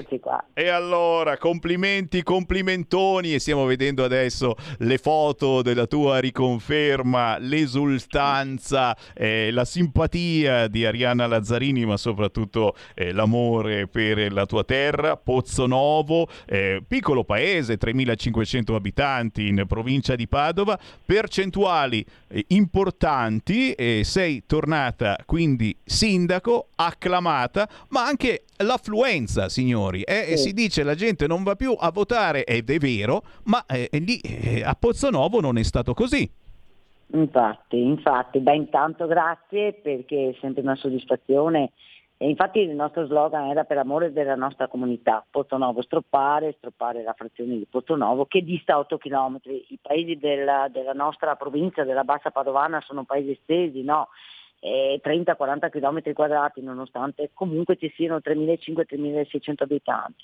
E allora, complimenti, complimentoni e stiamo vedendo adesso le foto della tua riconferma, l'esultanza, eh, la simpatia di Arianna Lazzarini, ma soprattutto eh, l'amore per la tua terra, Pozzonovo, eh, piccolo paese, 3500 abitanti in provincia di Padova, percentuali eh, importanti, sei tornata quindi sindaco, acclamata, ma anche l'affluenza, signori. Eh, sì. Si dice la gente non va più a votare, ed è vero, ma eh, lì eh, a Pozzonovo non è stato così. Infatti, infatti, beh intanto grazie perché è sempre una soddisfazione e infatti il nostro slogan era per amore della nostra comunità, Pozzonovo stroppare, stroppare la frazione di Pozzonovo che dista 8 km. I paesi della, della nostra provincia, della Bassa Padovana, sono paesi estesi, no? Eh, 30-40 km quadrati nonostante comunque ci siano 3.500-3.600 abitanti.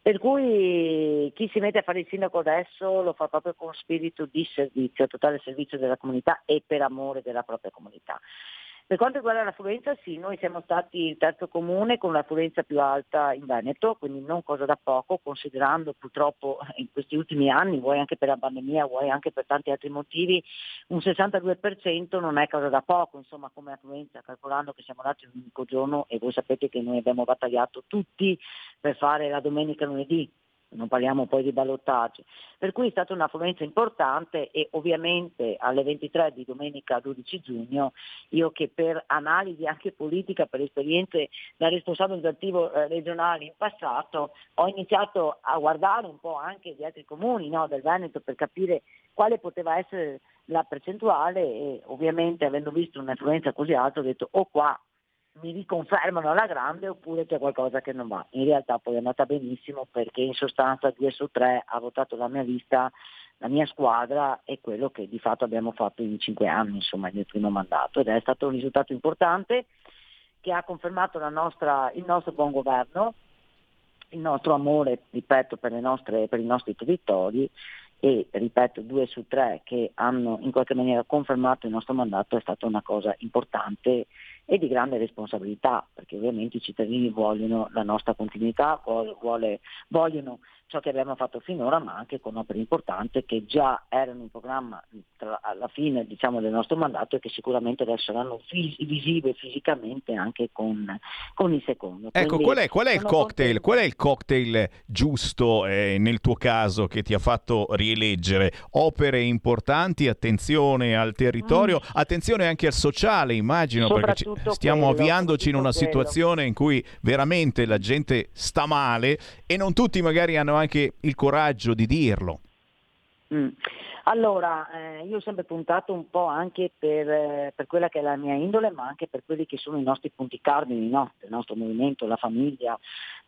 Per cui chi si mette a fare il sindaco adesso lo fa proprio con spirito di servizio, totale servizio della comunità e per amore della propria comunità. Per quanto riguarda l'affluenza, sì, noi siamo stati il terzo comune con l'affluenza più alta in Veneto, quindi non cosa da poco, considerando purtroppo in questi ultimi anni, vuoi anche per la pandemia, vuoi anche per tanti altri motivi, un 62% non è cosa da poco, insomma, come affluenza, calcolando che siamo andati un unico giorno e voi sapete che noi abbiamo battagliato tutti per fare la domenica lunedì, non parliamo poi di ballottaggi. Per cui è stata un'affluenza importante e ovviamente alle 23 di domenica 12 giugno io che per analisi anche politica, per esperienze da responsabile amministrativo eh, regionale in passato, ho iniziato a guardare un po' anche gli altri comuni no, del Veneto per capire quale poteva essere la percentuale e ovviamente avendo visto un'affluenza così alta ho detto o oh, qua mi riconfermano alla grande oppure c'è qualcosa che non va. In realtà poi è andata benissimo perché in sostanza 2 su 3 ha votato la mia lista, la mia squadra e quello che di fatto abbiamo fatto in 5 anni, insomma, nel primo mandato ed è stato un risultato importante che ha confermato nostra, il nostro buon governo, il nostro amore, ripeto, per, nostre, per i nostri territori e ripeto due su tre che hanno in qualche maniera confermato il nostro mandato è stata una cosa importante e di grande responsabilità perché ovviamente i cittadini vogliono la nostra continuità, vogliono ciò che abbiamo fatto finora, ma anche con opere importanti che già erano in programma tra, alla fine diciamo, del nostro mandato e che sicuramente adesso saranno vis- visive fisicamente anche con, con il secondo. Ecco, Quindi qual è, qual è cocktail? Qual è il cocktail giusto eh, nel tuo caso che ti ha fatto rieleggere? Opere importanti, attenzione al territorio, attenzione anche al sociale, immagino, perché ci- Mm. Stiamo quello, avviandoci in una quello. situazione in cui veramente la gente sta male e non tutti magari hanno anche il coraggio di dirlo. Mm. Allora, eh, io ho sempre puntato un po' anche per, eh, per quella che è la mia indole, ma anche per quelli che sono i nostri punti cardini no? del nostro movimento, la famiglia,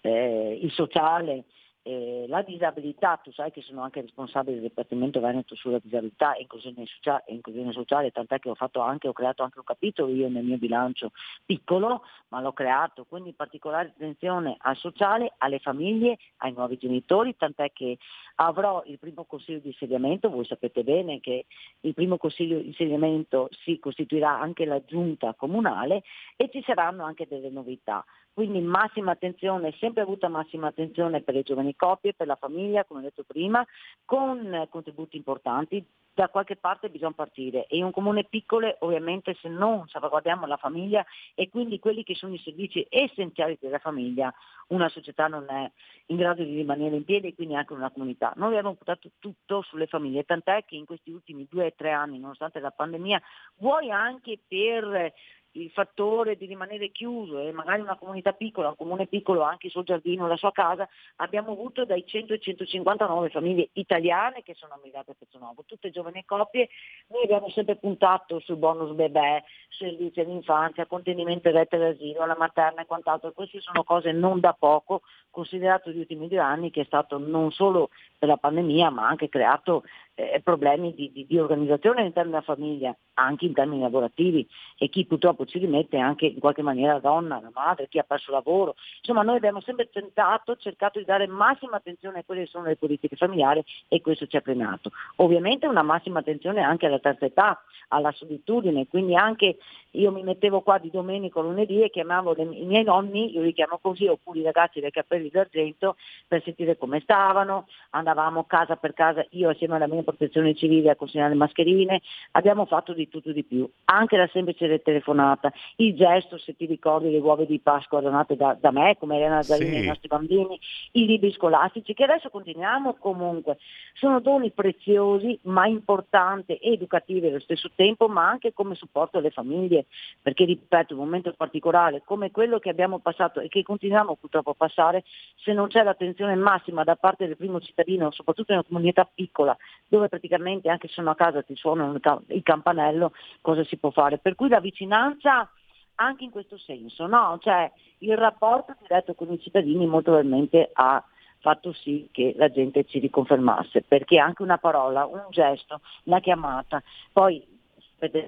eh, il sociale. Eh, la disabilità, tu sai che sono anche responsabile del Dipartimento Veneto sulla disabilità e inclusione sociale, inclusione sociale, tant'è che ho, fatto anche, ho creato anche un capitolo io nel mio bilancio piccolo, ma l'ho creato, quindi particolare attenzione al sociale, alle famiglie, ai nuovi genitori, tant'è che avrò il primo consiglio di insediamento, voi sapete bene che il primo consiglio di insediamento si costituirà anche la giunta comunale e ci saranno anche delle novità. Quindi massima attenzione, sempre avuta massima attenzione per le giovani coppie, per la famiglia, come ho detto prima, con contributi importanti. Da qualche parte bisogna partire e un comune piccolo ovviamente se non salvaguardiamo la famiglia e quindi quelli che sono i servizi essenziali della famiglia, una società non è in grado di rimanere in piedi e quindi anche una comunità. Noi abbiamo puntato tutto sulle famiglie, tant'è che in questi ultimi due o tre anni, nonostante la pandemia, vuoi anche per il fattore di rimanere chiuso e magari una comunità piccola, un comune piccolo, anche il suo giardino, la sua casa, abbiamo avuto dai 100 ai 159 famiglie italiane che sono ammirate a Pezzanovo, tutte giovani coppie, noi abbiamo sempre puntato sul bonus bebè, servizi all'infanzia, contenimento rete d'asilo, la materna e quant'altro, queste sono cose non da poco, considerato gli ultimi due anni che è stato non solo per la pandemia ma anche creato eh, problemi di, di- di organizzazione all'interno della famiglia, anche in termini lavorativi e chi purtroppo ci rimette anche in qualche maniera la donna, la madre, chi ha perso lavoro. Insomma noi abbiamo sempre tentato, cercato di dare massima attenzione a quelle che sono le politiche familiari e questo ci ha premiato. Ovviamente una massima attenzione anche alla terza età, alla solitudine, quindi anche io mi mettevo qua di domenico lunedì e chiamavo le- i miei nonni, io li chiamo così, oppure i ragazzi dei capelli d'argento per sentire come stavano, andavamo casa per casa, io assieme alla mia protezione civile a consegnare le mascherine, abbiamo fatto di tutto di più, anche la semplice telefonata, il gesto, se ti ricordi, le uova di Pasqua donate da, da me, come Elena Zarini Sì. ai nostri bambini, i libri scolastici, che adesso continuiamo comunque, sono doni preziosi ma importanti e educativi allo stesso tempo, ma anche come supporto alle famiglie, perché ripeto, un momento particolare come quello che abbiamo passato e che continuiamo purtroppo a passare, se non c'è l'attenzione massima da parte del primo cittadino, soprattutto in una comunità piccola, dove praticamente anche se sono a casa ti suonano il ca- il campanello, cosa si può fare? Per cui la vicinanza anche in questo senso, no? Cioè il rapporto diretto con i cittadini molto probabilmente ha fatto sì che la gente ci riconfermasse, perché anche una parola, un gesto, una chiamata, poi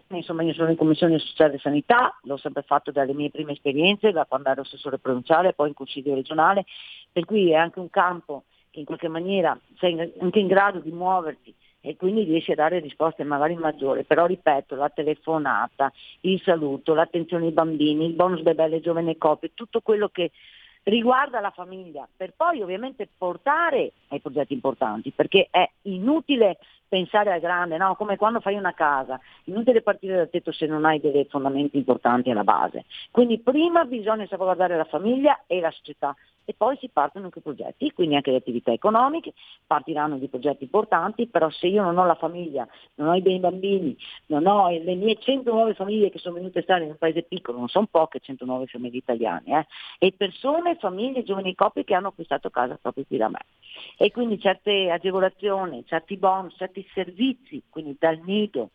insomma io sono in commissione sociale e sanità, l'ho sempre fatto dalle mie prime esperienze, da quando ero assessore provinciale, poi in consiglio regionale, per cui è anche un campo che in qualche maniera sei anche in grado di muoverti e quindi riesci a dare risposte magari maggiori, però ripeto, la telefonata, il saluto, l'attenzione ai bambini, il bonus bebè alle giovani coppie, tutto quello che riguarda la famiglia, per poi ovviamente portare ai progetti importanti, perché è inutile pensare al grande, no? come quando fai una casa, inutile partire dal tetto se non hai dei fondamenti importanti alla base. Quindi prima bisogna salvaguardare la famiglia e la società e poi si partono anche i progetti, quindi anche le attività economiche, partiranno di progetti importanti, però se io non ho la famiglia, non ho i miei bambini, non ho le mie 109 famiglie che sono venute a stare in un paese piccolo, non sono poche 109 famiglie italiane, eh, e persone, famiglie, giovani coppie che hanno acquistato casa proprio qui da me. E quindi certe agevolazioni, certi bonus, certi servizi, quindi dal nido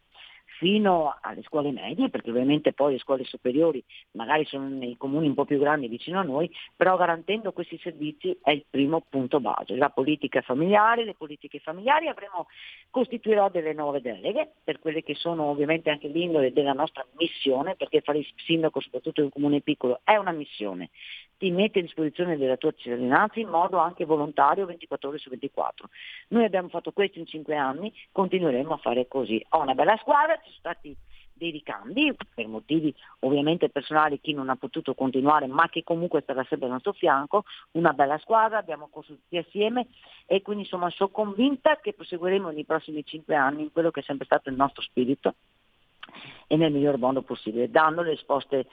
fino alle scuole medie, perché ovviamente poi le scuole superiori magari sono nei comuni un po' più grandi vicino a noi, però garantendo questi servizi è il primo punto base. La politica familiare, le politiche familiari avremo, costituirò delle nuove deleghe per quelle che sono ovviamente anche l'indole della nostra missione, perché fare il sindaco soprattutto in un comune piccolo è una missione, ti mette a disposizione della tua cittadinanza in modo anche volontario 24 ore su 24. Noi abbiamo fatto questo in cinque anni, continueremo a fare così. Ho una bella squadra, ci sono stati dei ricambi, per motivi ovviamente personali chi non ha potuto continuare, ma che comunque sarà sempre al nostro fianco, una bella squadra, abbiamo costruito assieme e quindi insomma sono convinta che proseguiremo nei prossimi cinque anni in quello che è sempre stato il nostro spirito e nel miglior modo possibile, dando le risposte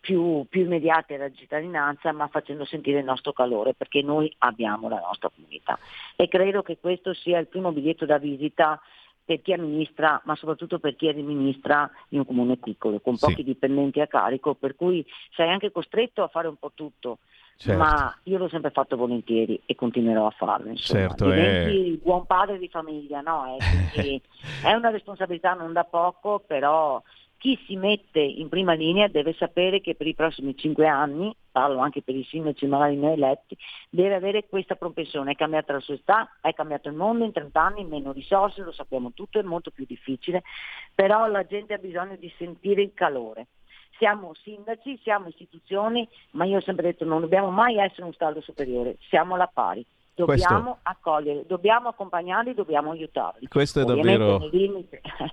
più, più immediate alla cittadinanza, ma facendo sentire il nostro calore, perché noi abbiamo la nostra comunità. E credo che questo sia il primo biglietto da visita per chi amministra, ma soprattutto per chi amministra in un comune piccolo, con Sì. pochi dipendenti a carico, per cui sei anche costretto a fare un po' tutto. Certo. Ma io l'ho sempre fatto volentieri e continuerò a farlo. Insomma. Certo, Diventi è- il buon padre di famiglia, no? Eh, quindi è una responsabilità non da poco, però chi si mette in prima linea deve sapere che per i prossimi cinque anni, parlo anche per i sindaci magari non eletti, deve avere questa propensione. È cambiata la società, è cambiato il mondo in 30 anni, meno risorse, lo sappiamo tutto, è molto più difficile, però la gente ha bisogno di sentire il calore. Siamo sindaci, siamo istituzioni, ma io ho sempre detto non dobbiamo mai essere un stallo superiore, siamo alla pari. Dobbiamo accogliere, dobbiamo accompagnarli, dobbiamo aiutarli. Questo è Ovviamente davvero-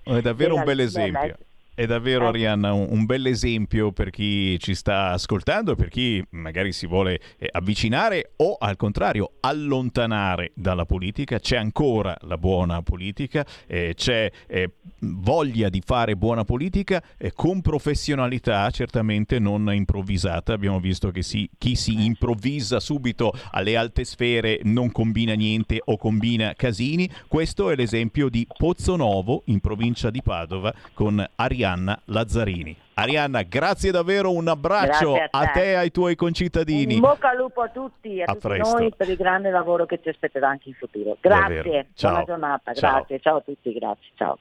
È davvero un bel esempio. È davvero, Eh. Arianna, un, un bel esempio per chi ci sta ascoltando, per chi magari si vuole eh, avvicinare o al contrario allontanare dalla politica. C'è ancora la buona politica, eh, c'è eh, voglia di fare buona politica eh, con professionalità, certamente non improvvisata. Abbiamo visto che si- chi si improvvisa subito alle alte sfere non combina niente o combina casini. Questo è l'esempio di Pozzonovo in provincia di Padova con Arianna Lazzarini. Arianna, grazie davvero, un abbraccio a a te. te e ai tuoi concittadini. In bocca al lupo a tutti, a, A tutti presto. noi per il grande lavoro che ci aspetterà anche in futuro. Grazie, buona giornata, Ciao. grazie, ciao a tutti, grazie, ciao.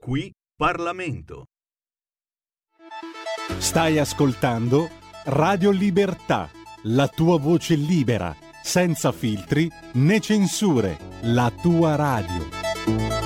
Qui Parlamento. Stai ascoltando Radio Libertà, la tua voce libera, senza filtri né censure, la tua radio.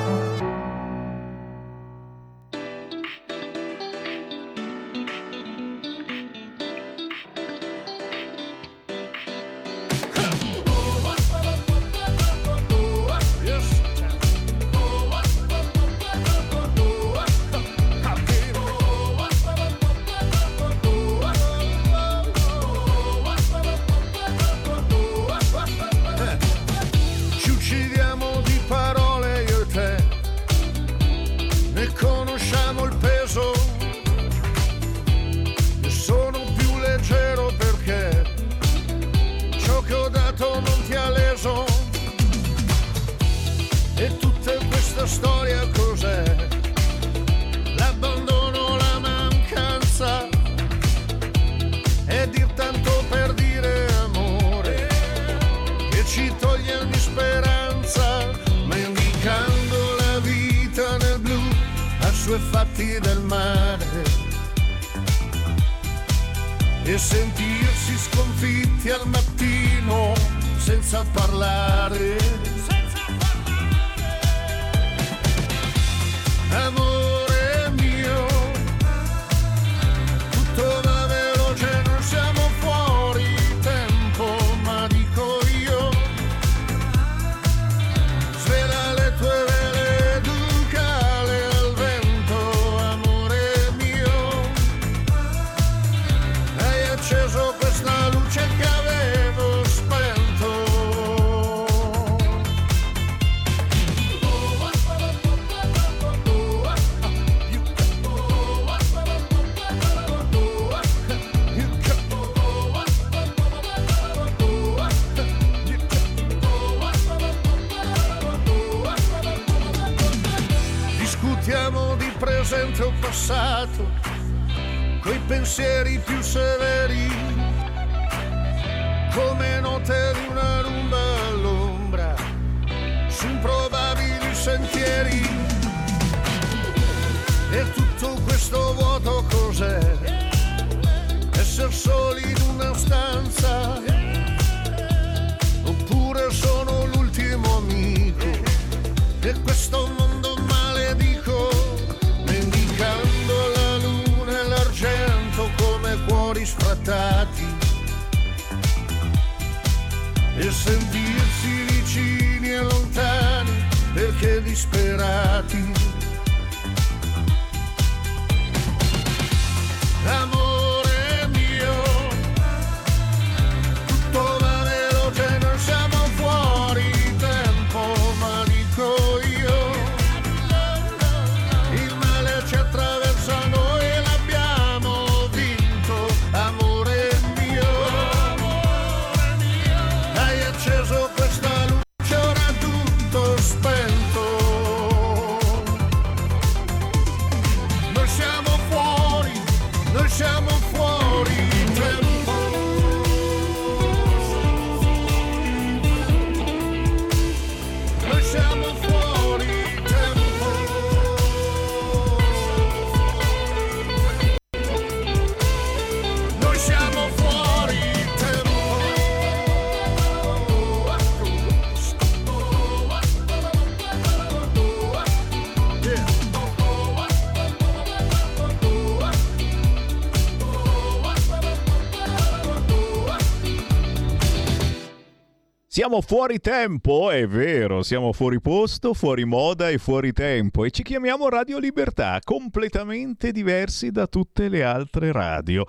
Siamo fuori tempo, è vero, siamo fuori posto, fuori moda e fuori tempo e ci chiamiamo Radio Libertà, completamente diversi da tutte le altre radio.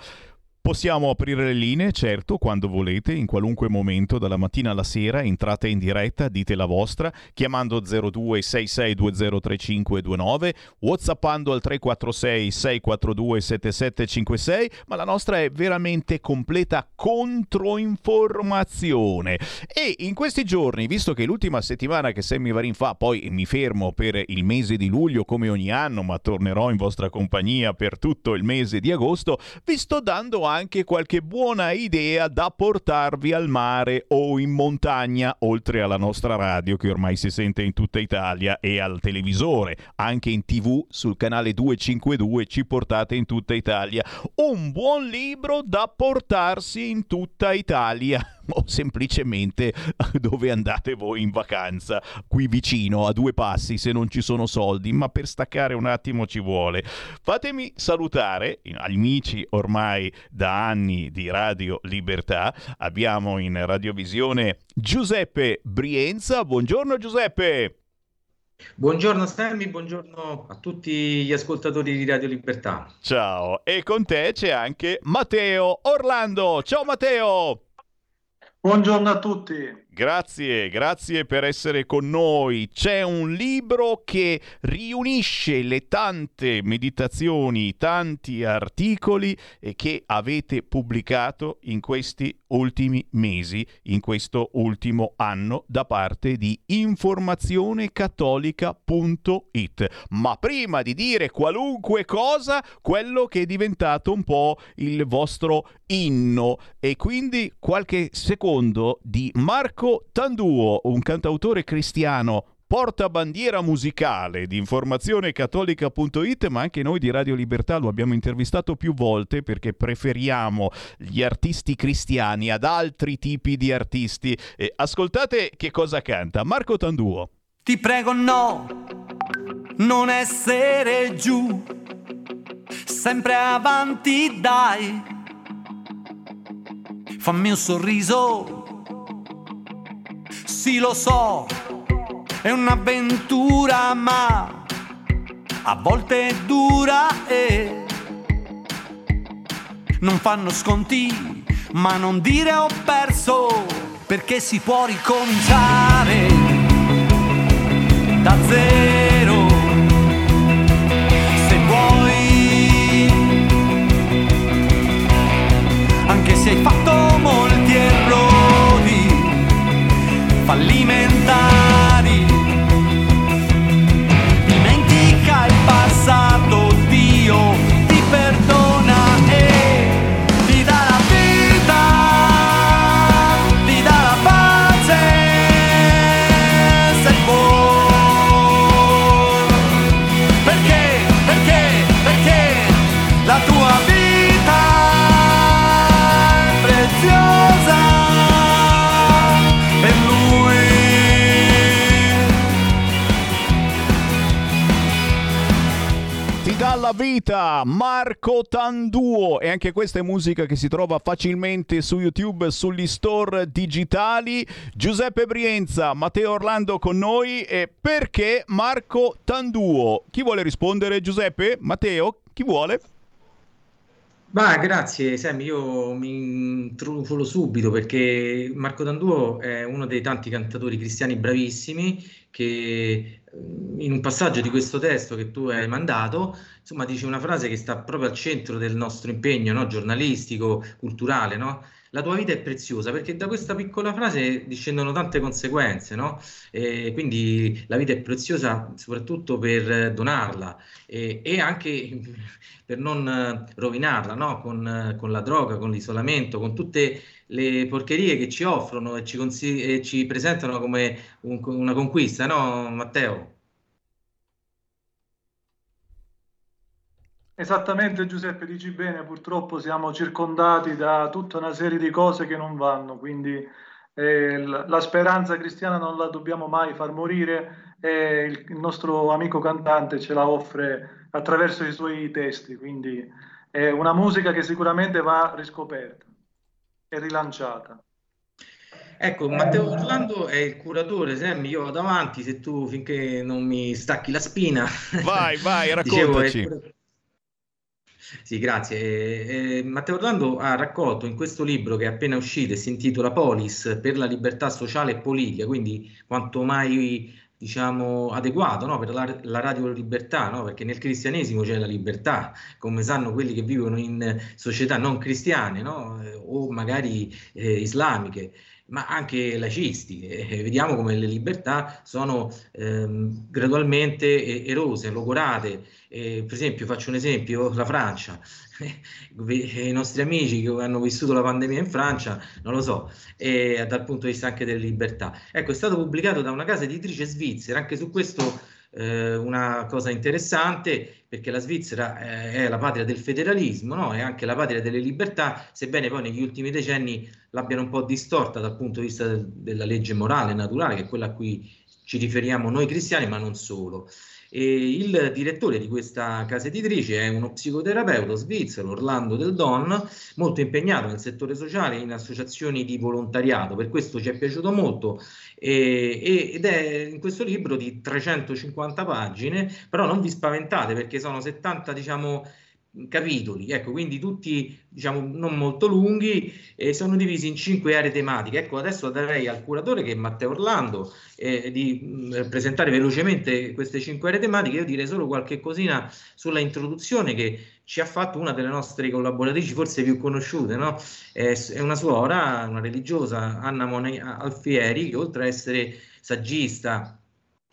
Possiamo aprire le linee, certo, quando volete, in qualunque momento, dalla mattina alla sera, entrate in diretta, dite la vostra, chiamando 0266203529, whatsappando al 346 642 7756, ma la nostra è veramente completa controinformazione. E in questi giorni, visto che l'ultima settimana che Sammy Varin fa, poi mi fermo per il mese di luglio come ogni anno, ma tornerò in vostra compagnia per tutto il mese di agosto, vi sto dando anche qualche buona idea da portarvi al mare o in montagna, oltre alla nostra radio che ormai si sente in tutta Italia e al televisore, anche in tv sul canale 252 ci portate in tutta Italia. Un buon libro da portarsi in tutta Italia o semplicemente dove andate voi in vacanza, qui vicino a due passi se non ci sono soldi, ma per staccare un attimo ci vuole. Fatemi salutare amici ormai da anni di Radio Libertà, abbiamo in radiovisione Giuseppe Brienza. Buongiorno Giuseppe. Buongiorno Sammy, buongiorno a tutti gli ascoltatori di Radio Libertà. Ciao, e con te c'è anche Matteo Orlando. Ciao Matteo. Buongiorno a tutti. Grazie, grazie per essere con noi. C'è un libro che riunisce le tante meditazioni, i tanti articoli che avete pubblicato in questi ultimi mesi, in questo ultimo anno da parte di informazionecattolica.it. Ma prima di dire qualunque cosa, quello che è diventato un po' il vostro inno e quindi qualche secondo di Marco Tanduo, un cantautore cristiano portabandiera musicale di informazionecattolica.it, ma anche noi di Radio Libertà lo abbiamo intervistato più volte perché preferiamo gli artisti cristiani ad altri tipi di artisti. Eh, ascoltate che cosa canta Marco Tanduo. Ti prego no, non essere giù, sempre avanti dai. Fammi un sorriso, sì lo so, è un'avventura ma a volte è dura e non fanno sconti, ma non dire ho perso, perché si può ricominciare da zero. Marco Tanduo e anche questa è musica che si trova facilmente su YouTube, sugli store digitali. Giuseppe Brienza, Matteo Orlando con noi e perché Marco Tanduo? Chi vuole rispondere Giuseppe? Matteo? Chi vuole? Bah, grazie Sammy, io mi intrufolo subito perché Marco Tanduo è uno dei tanti cantatori cristiani bravissimi che in un passaggio di questo testo che tu hai mandato, insomma, dice una frase che sta proprio al centro del nostro impegno no? giornalistico, culturale, no? La tua vita è preziosa perché da questa piccola frase discendono tante conseguenze, no? E quindi la vita è preziosa soprattutto per donarla e, e anche per non rovinarla, no? Con, con la droga, con l'isolamento, con tutte le porcherie che ci offrono e ci, consigli- e ci presentano come un- una conquista, no, Matteo? Esattamente Giuseppe, dici bene, purtroppo siamo circondati da tutta una serie di cose che non vanno, quindi eh, la, speranza cristiana non la dobbiamo mai far morire e il, il nostro amico cantante ce la offre attraverso i suoi testi, quindi è una musica che sicuramente va riscoperta e rilanciata. Ecco, Matteo Orlando è il curatore, Sammy, io vado avanti se tu finché non mi stacchi la spina. Vai, vai, Dicevo, è raccontaci. Sì, grazie. Eh, eh, Matteo Orlando ha raccolto in questo libro che è appena uscito e si intitola Polis per la libertà sociale e politica, quindi quanto mai diciamo adeguato no? per la, la radio libertà, no? perché nel cristianesimo c'è la libertà, come sanno quelli che vivono in società non cristiane no? Eh, o magari eh, islamiche ma anche laicisti. E vediamo come le libertà sono ehm, gradualmente erose, logorate. Eh, per esempio, faccio un esempio, la Francia. I nostri amici che hanno vissuto la pandemia in Francia, non lo so, eh, dal punto di vista anche delle libertà. Ecco, è stato pubblicato da una casa editrice svizzera, anche su questo eh, una cosa interessante perché la Svizzera eh, è la patria del federalismo, no? è anche la patria delle libertà, sebbene poi negli ultimi decenni l'abbiano un po' distorta dal punto di vista del- della legge morale naturale, che è quella a cui ci riferiamo noi cristiani, ma non solo. E il direttore di questa casa editrice è uno psicoterapeuta svizzero, Orlando Del Don, molto impegnato nel settore sociale e in associazioni di volontariato. Per questo ci è piaciuto molto e- ed è in questo libro di 350 pagine, però non vi spaventate perché sono 70, diciamo, capitoli, ecco, quindi tutti, diciamo, non molto lunghi e sono divisi in cinque aree tematiche. Ecco, adesso darei al curatore che è Matteo Orlando eh, di mh, presentare velocemente queste cinque aree tematiche. Io direi solo qualche cosina sulla introduzione che ci ha fatto una delle nostre collaboratrici, forse più conosciute, no? È, è una suora, una religiosa, Anna Mone Alfieri, che oltre a essere saggista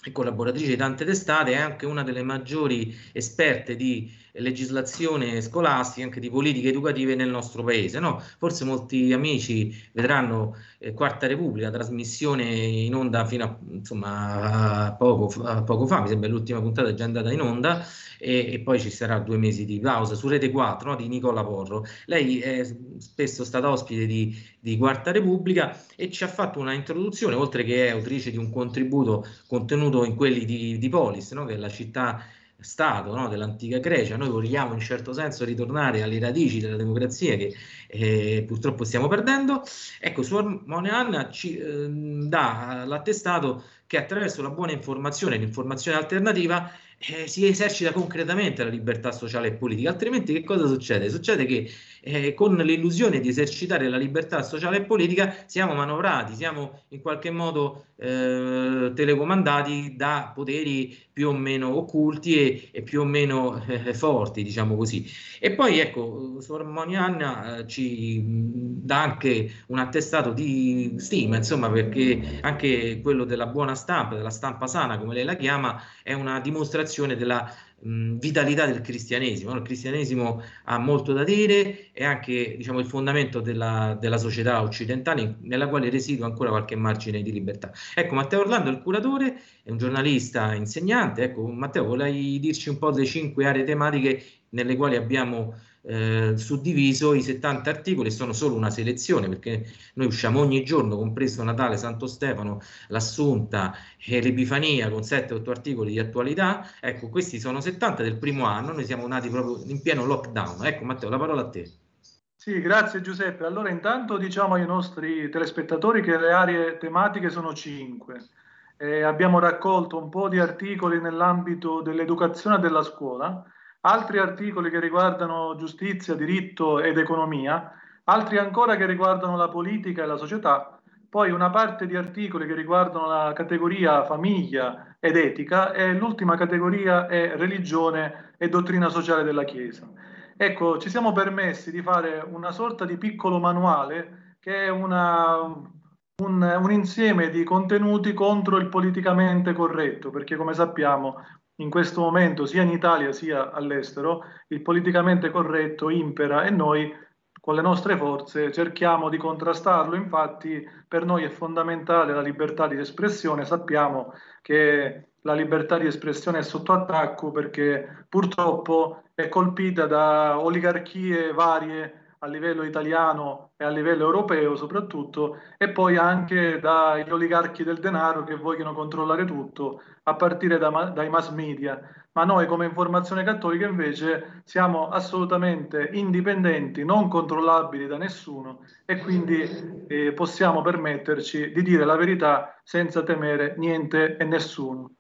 e collaboratrice di tante testate, è anche una delle maggiori esperte di legislazione scolastica, anche di politiche educative nel nostro paese. No? Forse molti amici vedranno eh, Quarta Repubblica, trasmissione in onda fino a, insomma, a poco, a poco fa, mi sembra l'ultima puntata è già andata in onda, e, e poi ci sarà due mesi di pausa su Rete 4 no? di Nicola Porro. Lei è spesso stata ospite di, di Quarta Repubblica e ci ha fatto una introduzione, oltre che è autrice di un contributo contenuto in quelli di, di Polis, no? che è la città Stato no, dell'antica Grecia, noi vogliamo in certo senso ritornare alle radici della democrazia che eh, purtroppo stiamo perdendo. Ecco, Suor Moneanna ci eh, dà l'attestato che attraverso la buona informazione, l'informazione alternativa, eh, si esercita concretamente la libertà sociale e politica, altrimenti che cosa succede? Succede che eh, con l'illusione di esercitare la libertà sociale e politica siamo manovrati, siamo in qualche modo eh, telecomandati da poteri più o meno occulti e, e più o meno eh, forti, diciamo così. E poi ecco, Suor Monianna eh, ci dà anche un attestato di stima, insomma, perché anche quello della buona stampa, della stampa sana, come lei la chiama, è una dimostrazione della mh, vitalità del cristianesimo. Il cristianesimo ha molto da dire, è anche diciamo, il fondamento della, della società occidentale nella quale residua ancora qualche margine di libertà. Ecco, Matteo Orlando è il curatore, è un giornalista insegnante. Ecco, Matteo, volei dirci un po' delle cinque aree tematiche nelle quali abbiamo eh, suddiviso i 70 articoli, sono solo una selezione perché noi usciamo ogni giorno, compreso Natale, Santo Stefano, l'Assunta e l'Epifania con 7-8 articoli di attualità. Ecco, questi sono 70 del primo anno, noi siamo nati proprio in pieno lockdown. Ecco Matteo, la parola a te. Sì, grazie Giuseppe. Allora intanto diciamo ai nostri telespettatori che le aree tematiche sono cinque. Eh, abbiamo raccolto un po' di articoli nell'ambito dell'educazione della scuola, altri articoli che riguardano giustizia, diritto ed economia, altri ancora che riguardano la politica e la società, poi una parte di articoli che riguardano la categoria famiglia ed etica e l'ultima categoria è religione e dottrina sociale della Chiesa. Ecco, ci siamo permessi di fare una sorta di piccolo manuale che è una, un, un insieme di contenuti contro il politicamente corretto, perché come sappiamo in questo momento sia in Italia sia all'estero il politicamente corretto impera e noi con le nostre forze cerchiamo di contrastarlo. Infatti per noi è fondamentale la libertà di espressione, sappiamo che la libertà di espressione è sotto attacco perché purtroppo è colpita da oligarchie varie a livello italiano e a livello europeo soprattutto, e poi anche dagli oligarchi del denaro che vogliono controllare tutto, a partire da, dai mass media. Ma noi come informazione cattolica invece siamo assolutamente indipendenti, non controllabili da nessuno e quindi eh, possiamo permetterci di dire la verità senza temere niente e nessuno.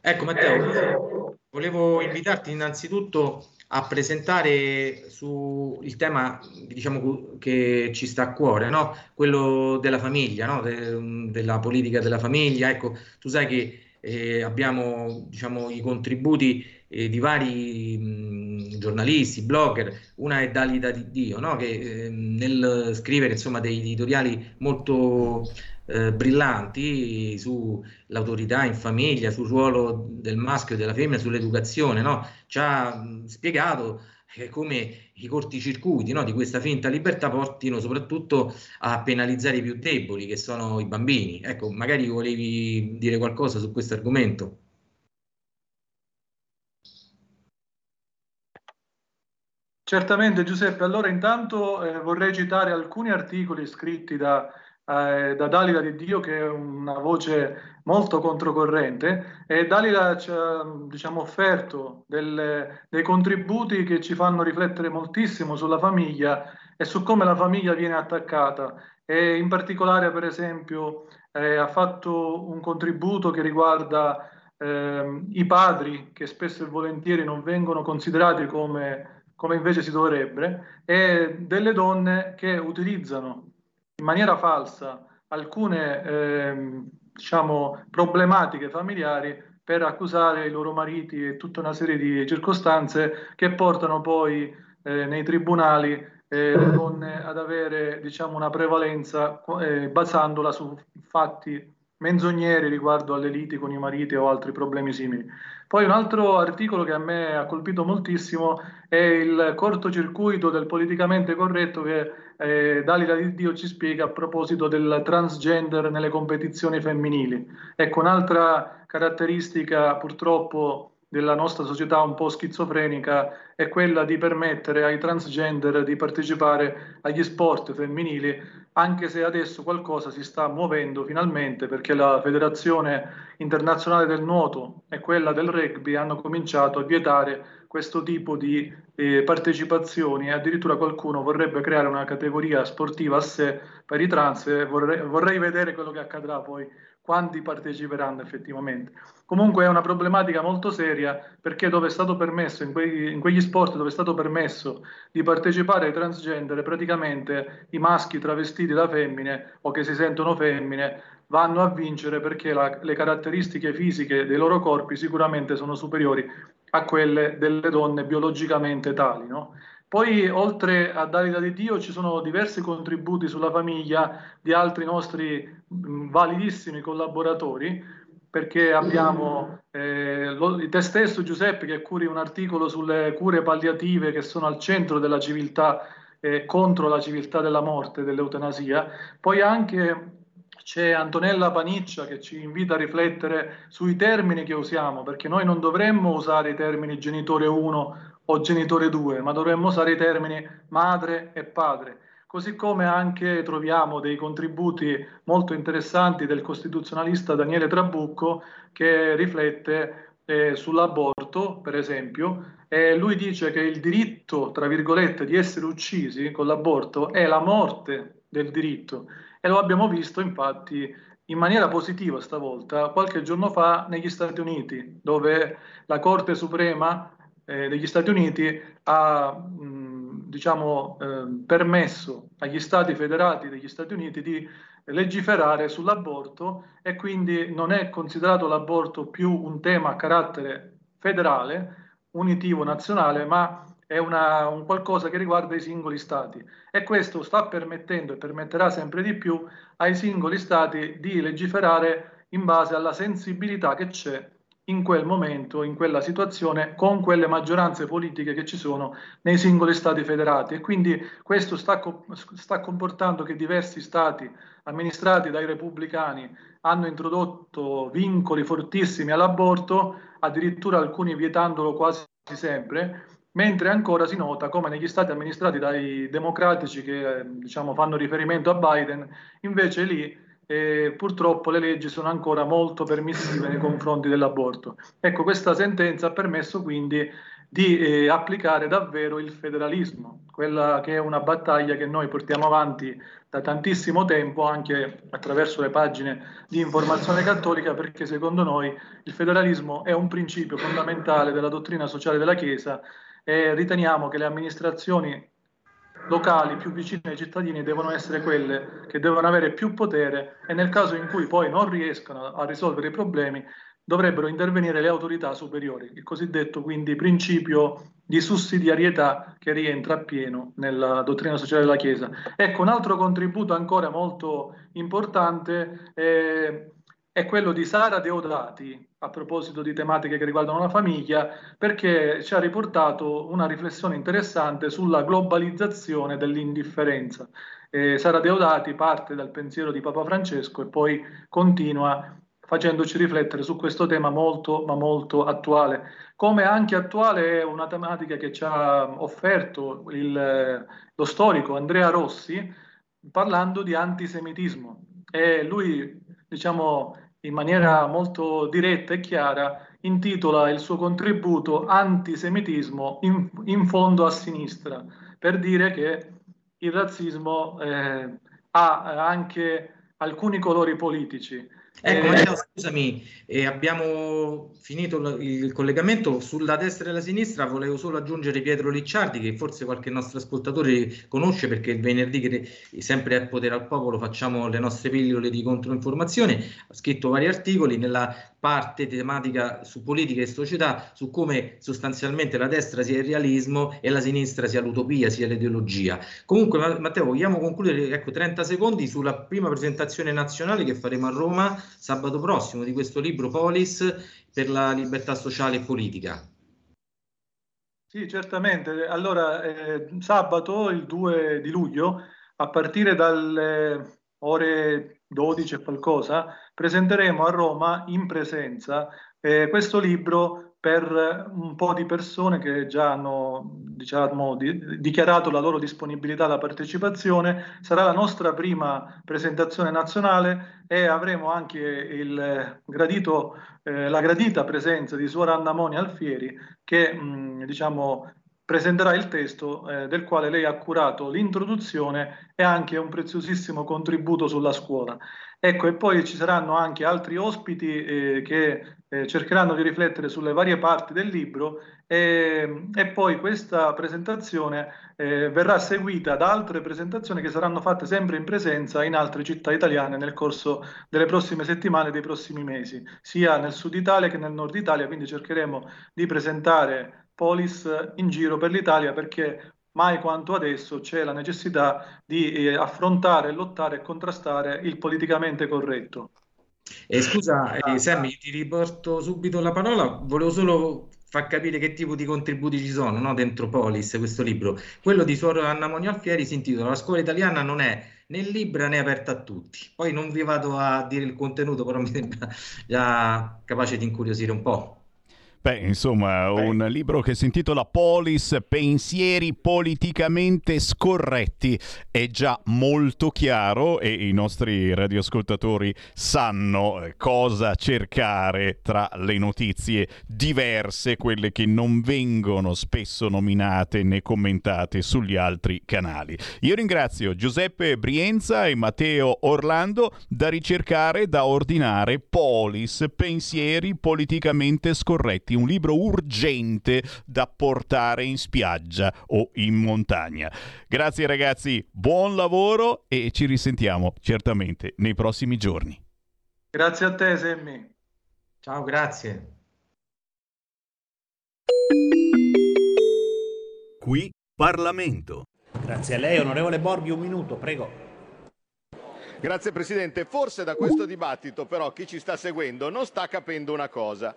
Ecco Matteo, volevo invitarti innanzitutto a presentare su il tema diciamo, che ci sta a cuore, no? quello della famiglia, no? De, della politica della famiglia. Ecco, tu sai che eh, abbiamo diciamo, i contributi eh, di vari mh, giornalisti, blogger, una è Dalida di Dio, no? che eh, nel scrivere insomma, dei editoriali molto eh, brillanti sull'autorità in famiglia, sul ruolo del maschio e della femmina, sull'educazione, no? ci ha mh, spiegato eh, come i corticircuiti no, di questa finta libertà portino soprattutto a penalizzare i più deboli, che sono i bambini. Ecco, magari volevi dire qualcosa su questo argomento. Certamente Giuseppe, allora intanto eh, vorrei citare alcuni articoli scritti da, eh, da Dalila di Dio che è una voce molto controcorrente e Dalila ci ha diciamo, offerto delle, dei contributi che ci fanno riflettere moltissimo sulla famiglia e su come la famiglia viene attaccata. E in particolare per esempio eh, ha fatto un contributo che riguarda eh, i padri che spesso e volentieri non vengono considerati come come invece si dovrebbe, e delle donne che utilizzano in maniera falsa alcune eh, diciamo, problematiche familiari per accusare i loro mariti e tutta una serie di circostanze che portano poi eh, nei tribunali eh, le donne ad avere diciamo, una prevalenza eh, basandola su fatti menzogneri riguardo alle liti con i mariti o altri problemi simili. Poi un altro articolo che a me ha colpito moltissimo è il cortocircuito del politicamente corretto che eh, Dalila di Dio ci spiega a proposito del transgender nelle competizioni femminili. Ecco, un'altra caratteristica purtroppo della nostra società un po' schizofrenica è quella di permettere ai transgender di partecipare agli sport femminili, anche se adesso qualcosa si sta muovendo finalmente perché la Federazione Internazionale del Nuoto e quella del rugby hanno cominciato a vietare questo tipo di eh, partecipazioni e addirittura qualcuno vorrebbe creare una categoria sportiva a sé per i trans e vorrei, vorrei vedere quello che accadrà poi quanti parteciperanno effettivamente. Comunque è una problematica molto seria perché dove è stato permesso, in, quegli, in quegli sport dove è stato permesso di partecipare ai transgender, praticamente i maschi travestiti da femmine o che si sentono femmine vanno a vincere perché la, le caratteristiche fisiche dei loro corpi sicuramente sono superiori a quelle delle donne biologicamente tali. No? Poi, oltre a Dalida di Dio, ci sono diversi contributi sulla famiglia di altri nostri validissimi collaboratori, perché abbiamo eh, te stesso, Giuseppe, che curi un articolo sulle cure palliative che sono al centro della civiltà, eh, contro la civiltà della morte, dell'eutanasia. Poi anche c'è Antonella Paniccia che ci invita a riflettere sui termini che usiamo, perché noi non dovremmo usare i termini genitore 1 o genitore 2, ma dovremmo usare i termini madre e padre. Così come anche troviamo dei contributi molto interessanti del costituzionalista Daniele Trabucco che riflette eh, sull'aborto, per esempio, e lui dice che il diritto, tra virgolette, di essere uccisi con l'aborto è la morte del diritto. E lo abbiamo visto infatti in maniera positiva stavolta qualche giorno fa negli Stati Uniti, dove la Corte Suprema eh, degli Stati Uniti ha mh, diciamo, eh, permesso agli Stati federati degli Stati Uniti di legiferare sull'aborto e quindi non è considerato l'aborto più un tema a carattere federale, unitivo nazionale, ma è una, un qualcosa che riguarda i singoli stati. E questo sta permettendo e permetterà sempre di più ai singoli stati di legiferare in base alla sensibilità che c'è in quel momento, in quella situazione, con quelle maggioranze politiche che ci sono nei singoli stati federati. E quindi questo sta, sta comportando che diversi stati amministrati dai repubblicani hanno introdotto vincoli fortissimi all'aborto, addirittura alcuni vietandolo quasi sempre, mentre ancora si nota come negli stati amministrati dai democratici che diciamo, fanno riferimento a Biden, invece lì eh, purtroppo le leggi sono ancora molto permissive nei confronti dell'aborto. Ecco, questa sentenza ha permesso quindi di eh, applicare davvero il federalismo, quella che è una battaglia che noi portiamo avanti da tantissimo tempo anche attraverso le pagine di informazione cattolica perché secondo noi il federalismo è un principio fondamentale della dottrina sociale della Chiesa e riteniamo che le amministrazioni locali più vicine ai cittadini devono essere quelle che devono avere più potere e nel caso in cui poi non riescano a risolvere i problemi dovrebbero intervenire le autorità superiori, il cosiddetto quindi principio di sussidiarietà che rientra appieno nella dottrina sociale della Chiesa. Ecco, un altro contributo ancora molto importante è è quello di Sara Deodati, a proposito di tematiche che riguardano la famiglia, perché ci ha riportato una riflessione interessante sulla globalizzazione dell'indifferenza. Eh, Sara Deodati parte dal pensiero di Papa Francesco e poi continua facendoci riflettere su questo tema molto, ma molto attuale. Come anche attuale è una tematica che ci ha offerto il, lo storico Andrea Rossi parlando di antisemitismo. E lui, diciamo, in maniera molto diretta e chiara, intitola il suo contributo Antisemitismo in, in fondo a sinistra, per dire che il razzismo eh, ha anche alcuni colori politici Ecco, Matteo, scusami, eh, abbiamo finito il collegamento sulla destra e la sinistra. Volevo solo aggiungere Pietro Licciardi, che forse qualche nostro ascoltatore conosce perché il venerdì, che sempre a Potere al Popolo, facciamo le nostre pillole di controinformazione. Ha scritto vari articoli nella parte tematica su politica e società, su come sostanzialmente la destra sia il realismo e la sinistra sia l'utopia, sia l'ideologia. Comunque, Matteo, vogliamo concludere ecco, 30 secondi sulla prima presentazione nazionale che faremo a Roma sabato prossimo di questo libro Polis per la libertà sociale e politica. Sì, certamente. Allora, eh, sabato, il 2 di luglio, a partire dalle ore 12 e qualcosa, presenteremo a Roma in presenza eh, questo libro per un po' di persone che già hanno diciamo, di, dichiarato la loro disponibilità alla partecipazione. Sarà la nostra prima presentazione nazionale e avremo anche il gradito, eh, la gradita presenza di Suora Anna Moni Alfieri che mh, diciamo, presenterà il testo eh, del quale lei ha curato l'introduzione e anche un preziosissimo contributo sulla scuola. Ecco, e poi ci saranno anche altri ospiti eh, che eh, cercheranno di riflettere sulle varie parti del libro e, e poi questa presentazione eh, verrà seguita da altre presentazioni che saranno fatte sempre in presenza in altre città italiane nel corso delle prossime settimane e dei prossimi mesi, sia nel sud Italia che nel nord Italia, quindi cercheremo di presentare polis in giro per l'Italia perché mai quanto adesso c'è la necessità di eh, affrontare, lottare e contrastare il politicamente corretto. Eh, scusa, eh, Sammy, ti riporto subito la parola. Volevo solo fa capire che tipo di contributi ci sono no? dentro Polis, questo libro. Quello di Suor Anna Monialfieri si intitola La scuola italiana non è né libera né aperta a tutti. Poi non vi vado a dire il contenuto, però mi sembra già capace di incuriosire un po'. Beh, insomma, Beh. un libro che si intitola Polis, pensieri politicamente scorretti. È già molto chiaro e i nostri radioascoltatori sanno eh, cosa cercare tra le notizie diverse, quelle che non vengono spesso nominate né commentate sugli altri canali. Io ringrazio Giuseppe Brienza e Matteo Orlando da ricercare, da ordinare Polis, pensieri politicamente scorretti un libro urgente da portare in spiaggia o in montagna. Grazie ragazzi, buon lavoro e ci risentiamo certamente nei prossimi giorni. Grazie a te, Semmi. Ciao, grazie. Qui Parlamento. Grazie a lei, onorevole Borghi, un minuto, prego. Grazie Presidente. Forse da questo dibattito però chi ci sta seguendo non sta capendo una cosa.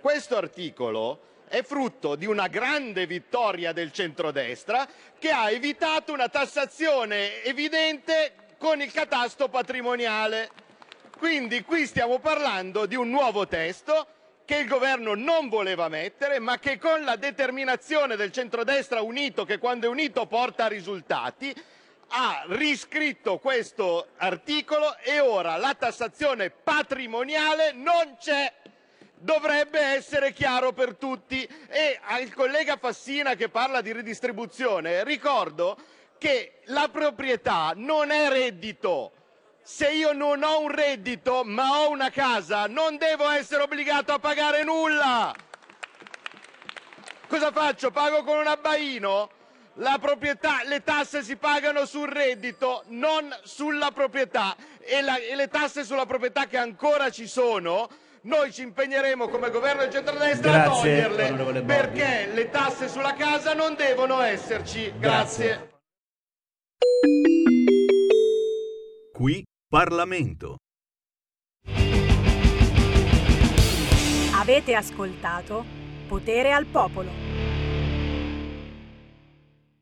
Questo articolo è frutto di una grande vittoria del centrodestra che ha evitato una tassazione evidente con il catasto patrimoniale. Quindi qui stiamo parlando di un nuovo testo che il governo non voleva mettere, ma che con la determinazione del centrodestra unito, che quando è unito porta risultati, ha riscritto questo articolo e ora la tassazione patrimoniale non c'è dovrebbe essere chiaro per tutti. E al collega Fassina che parla di ridistribuzione, ricordo che la proprietà non è reddito. Se io non ho un reddito ma ho una casa, non devo essere obbligato a pagare nulla. Cosa faccio? Pago con un abbaino? La proprietà, le tasse si pagano sul reddito, non sulla proprietà e, la, e le tasse sulla proprietà che ancora ci sono noi ci impegneremo come governo del centrodestra Grazie, a toglierle perché le tasse sulla casa non devono esserci. Grazie. Grazie. Qui Parlamento. Avete ascoltato Potere al Popolo.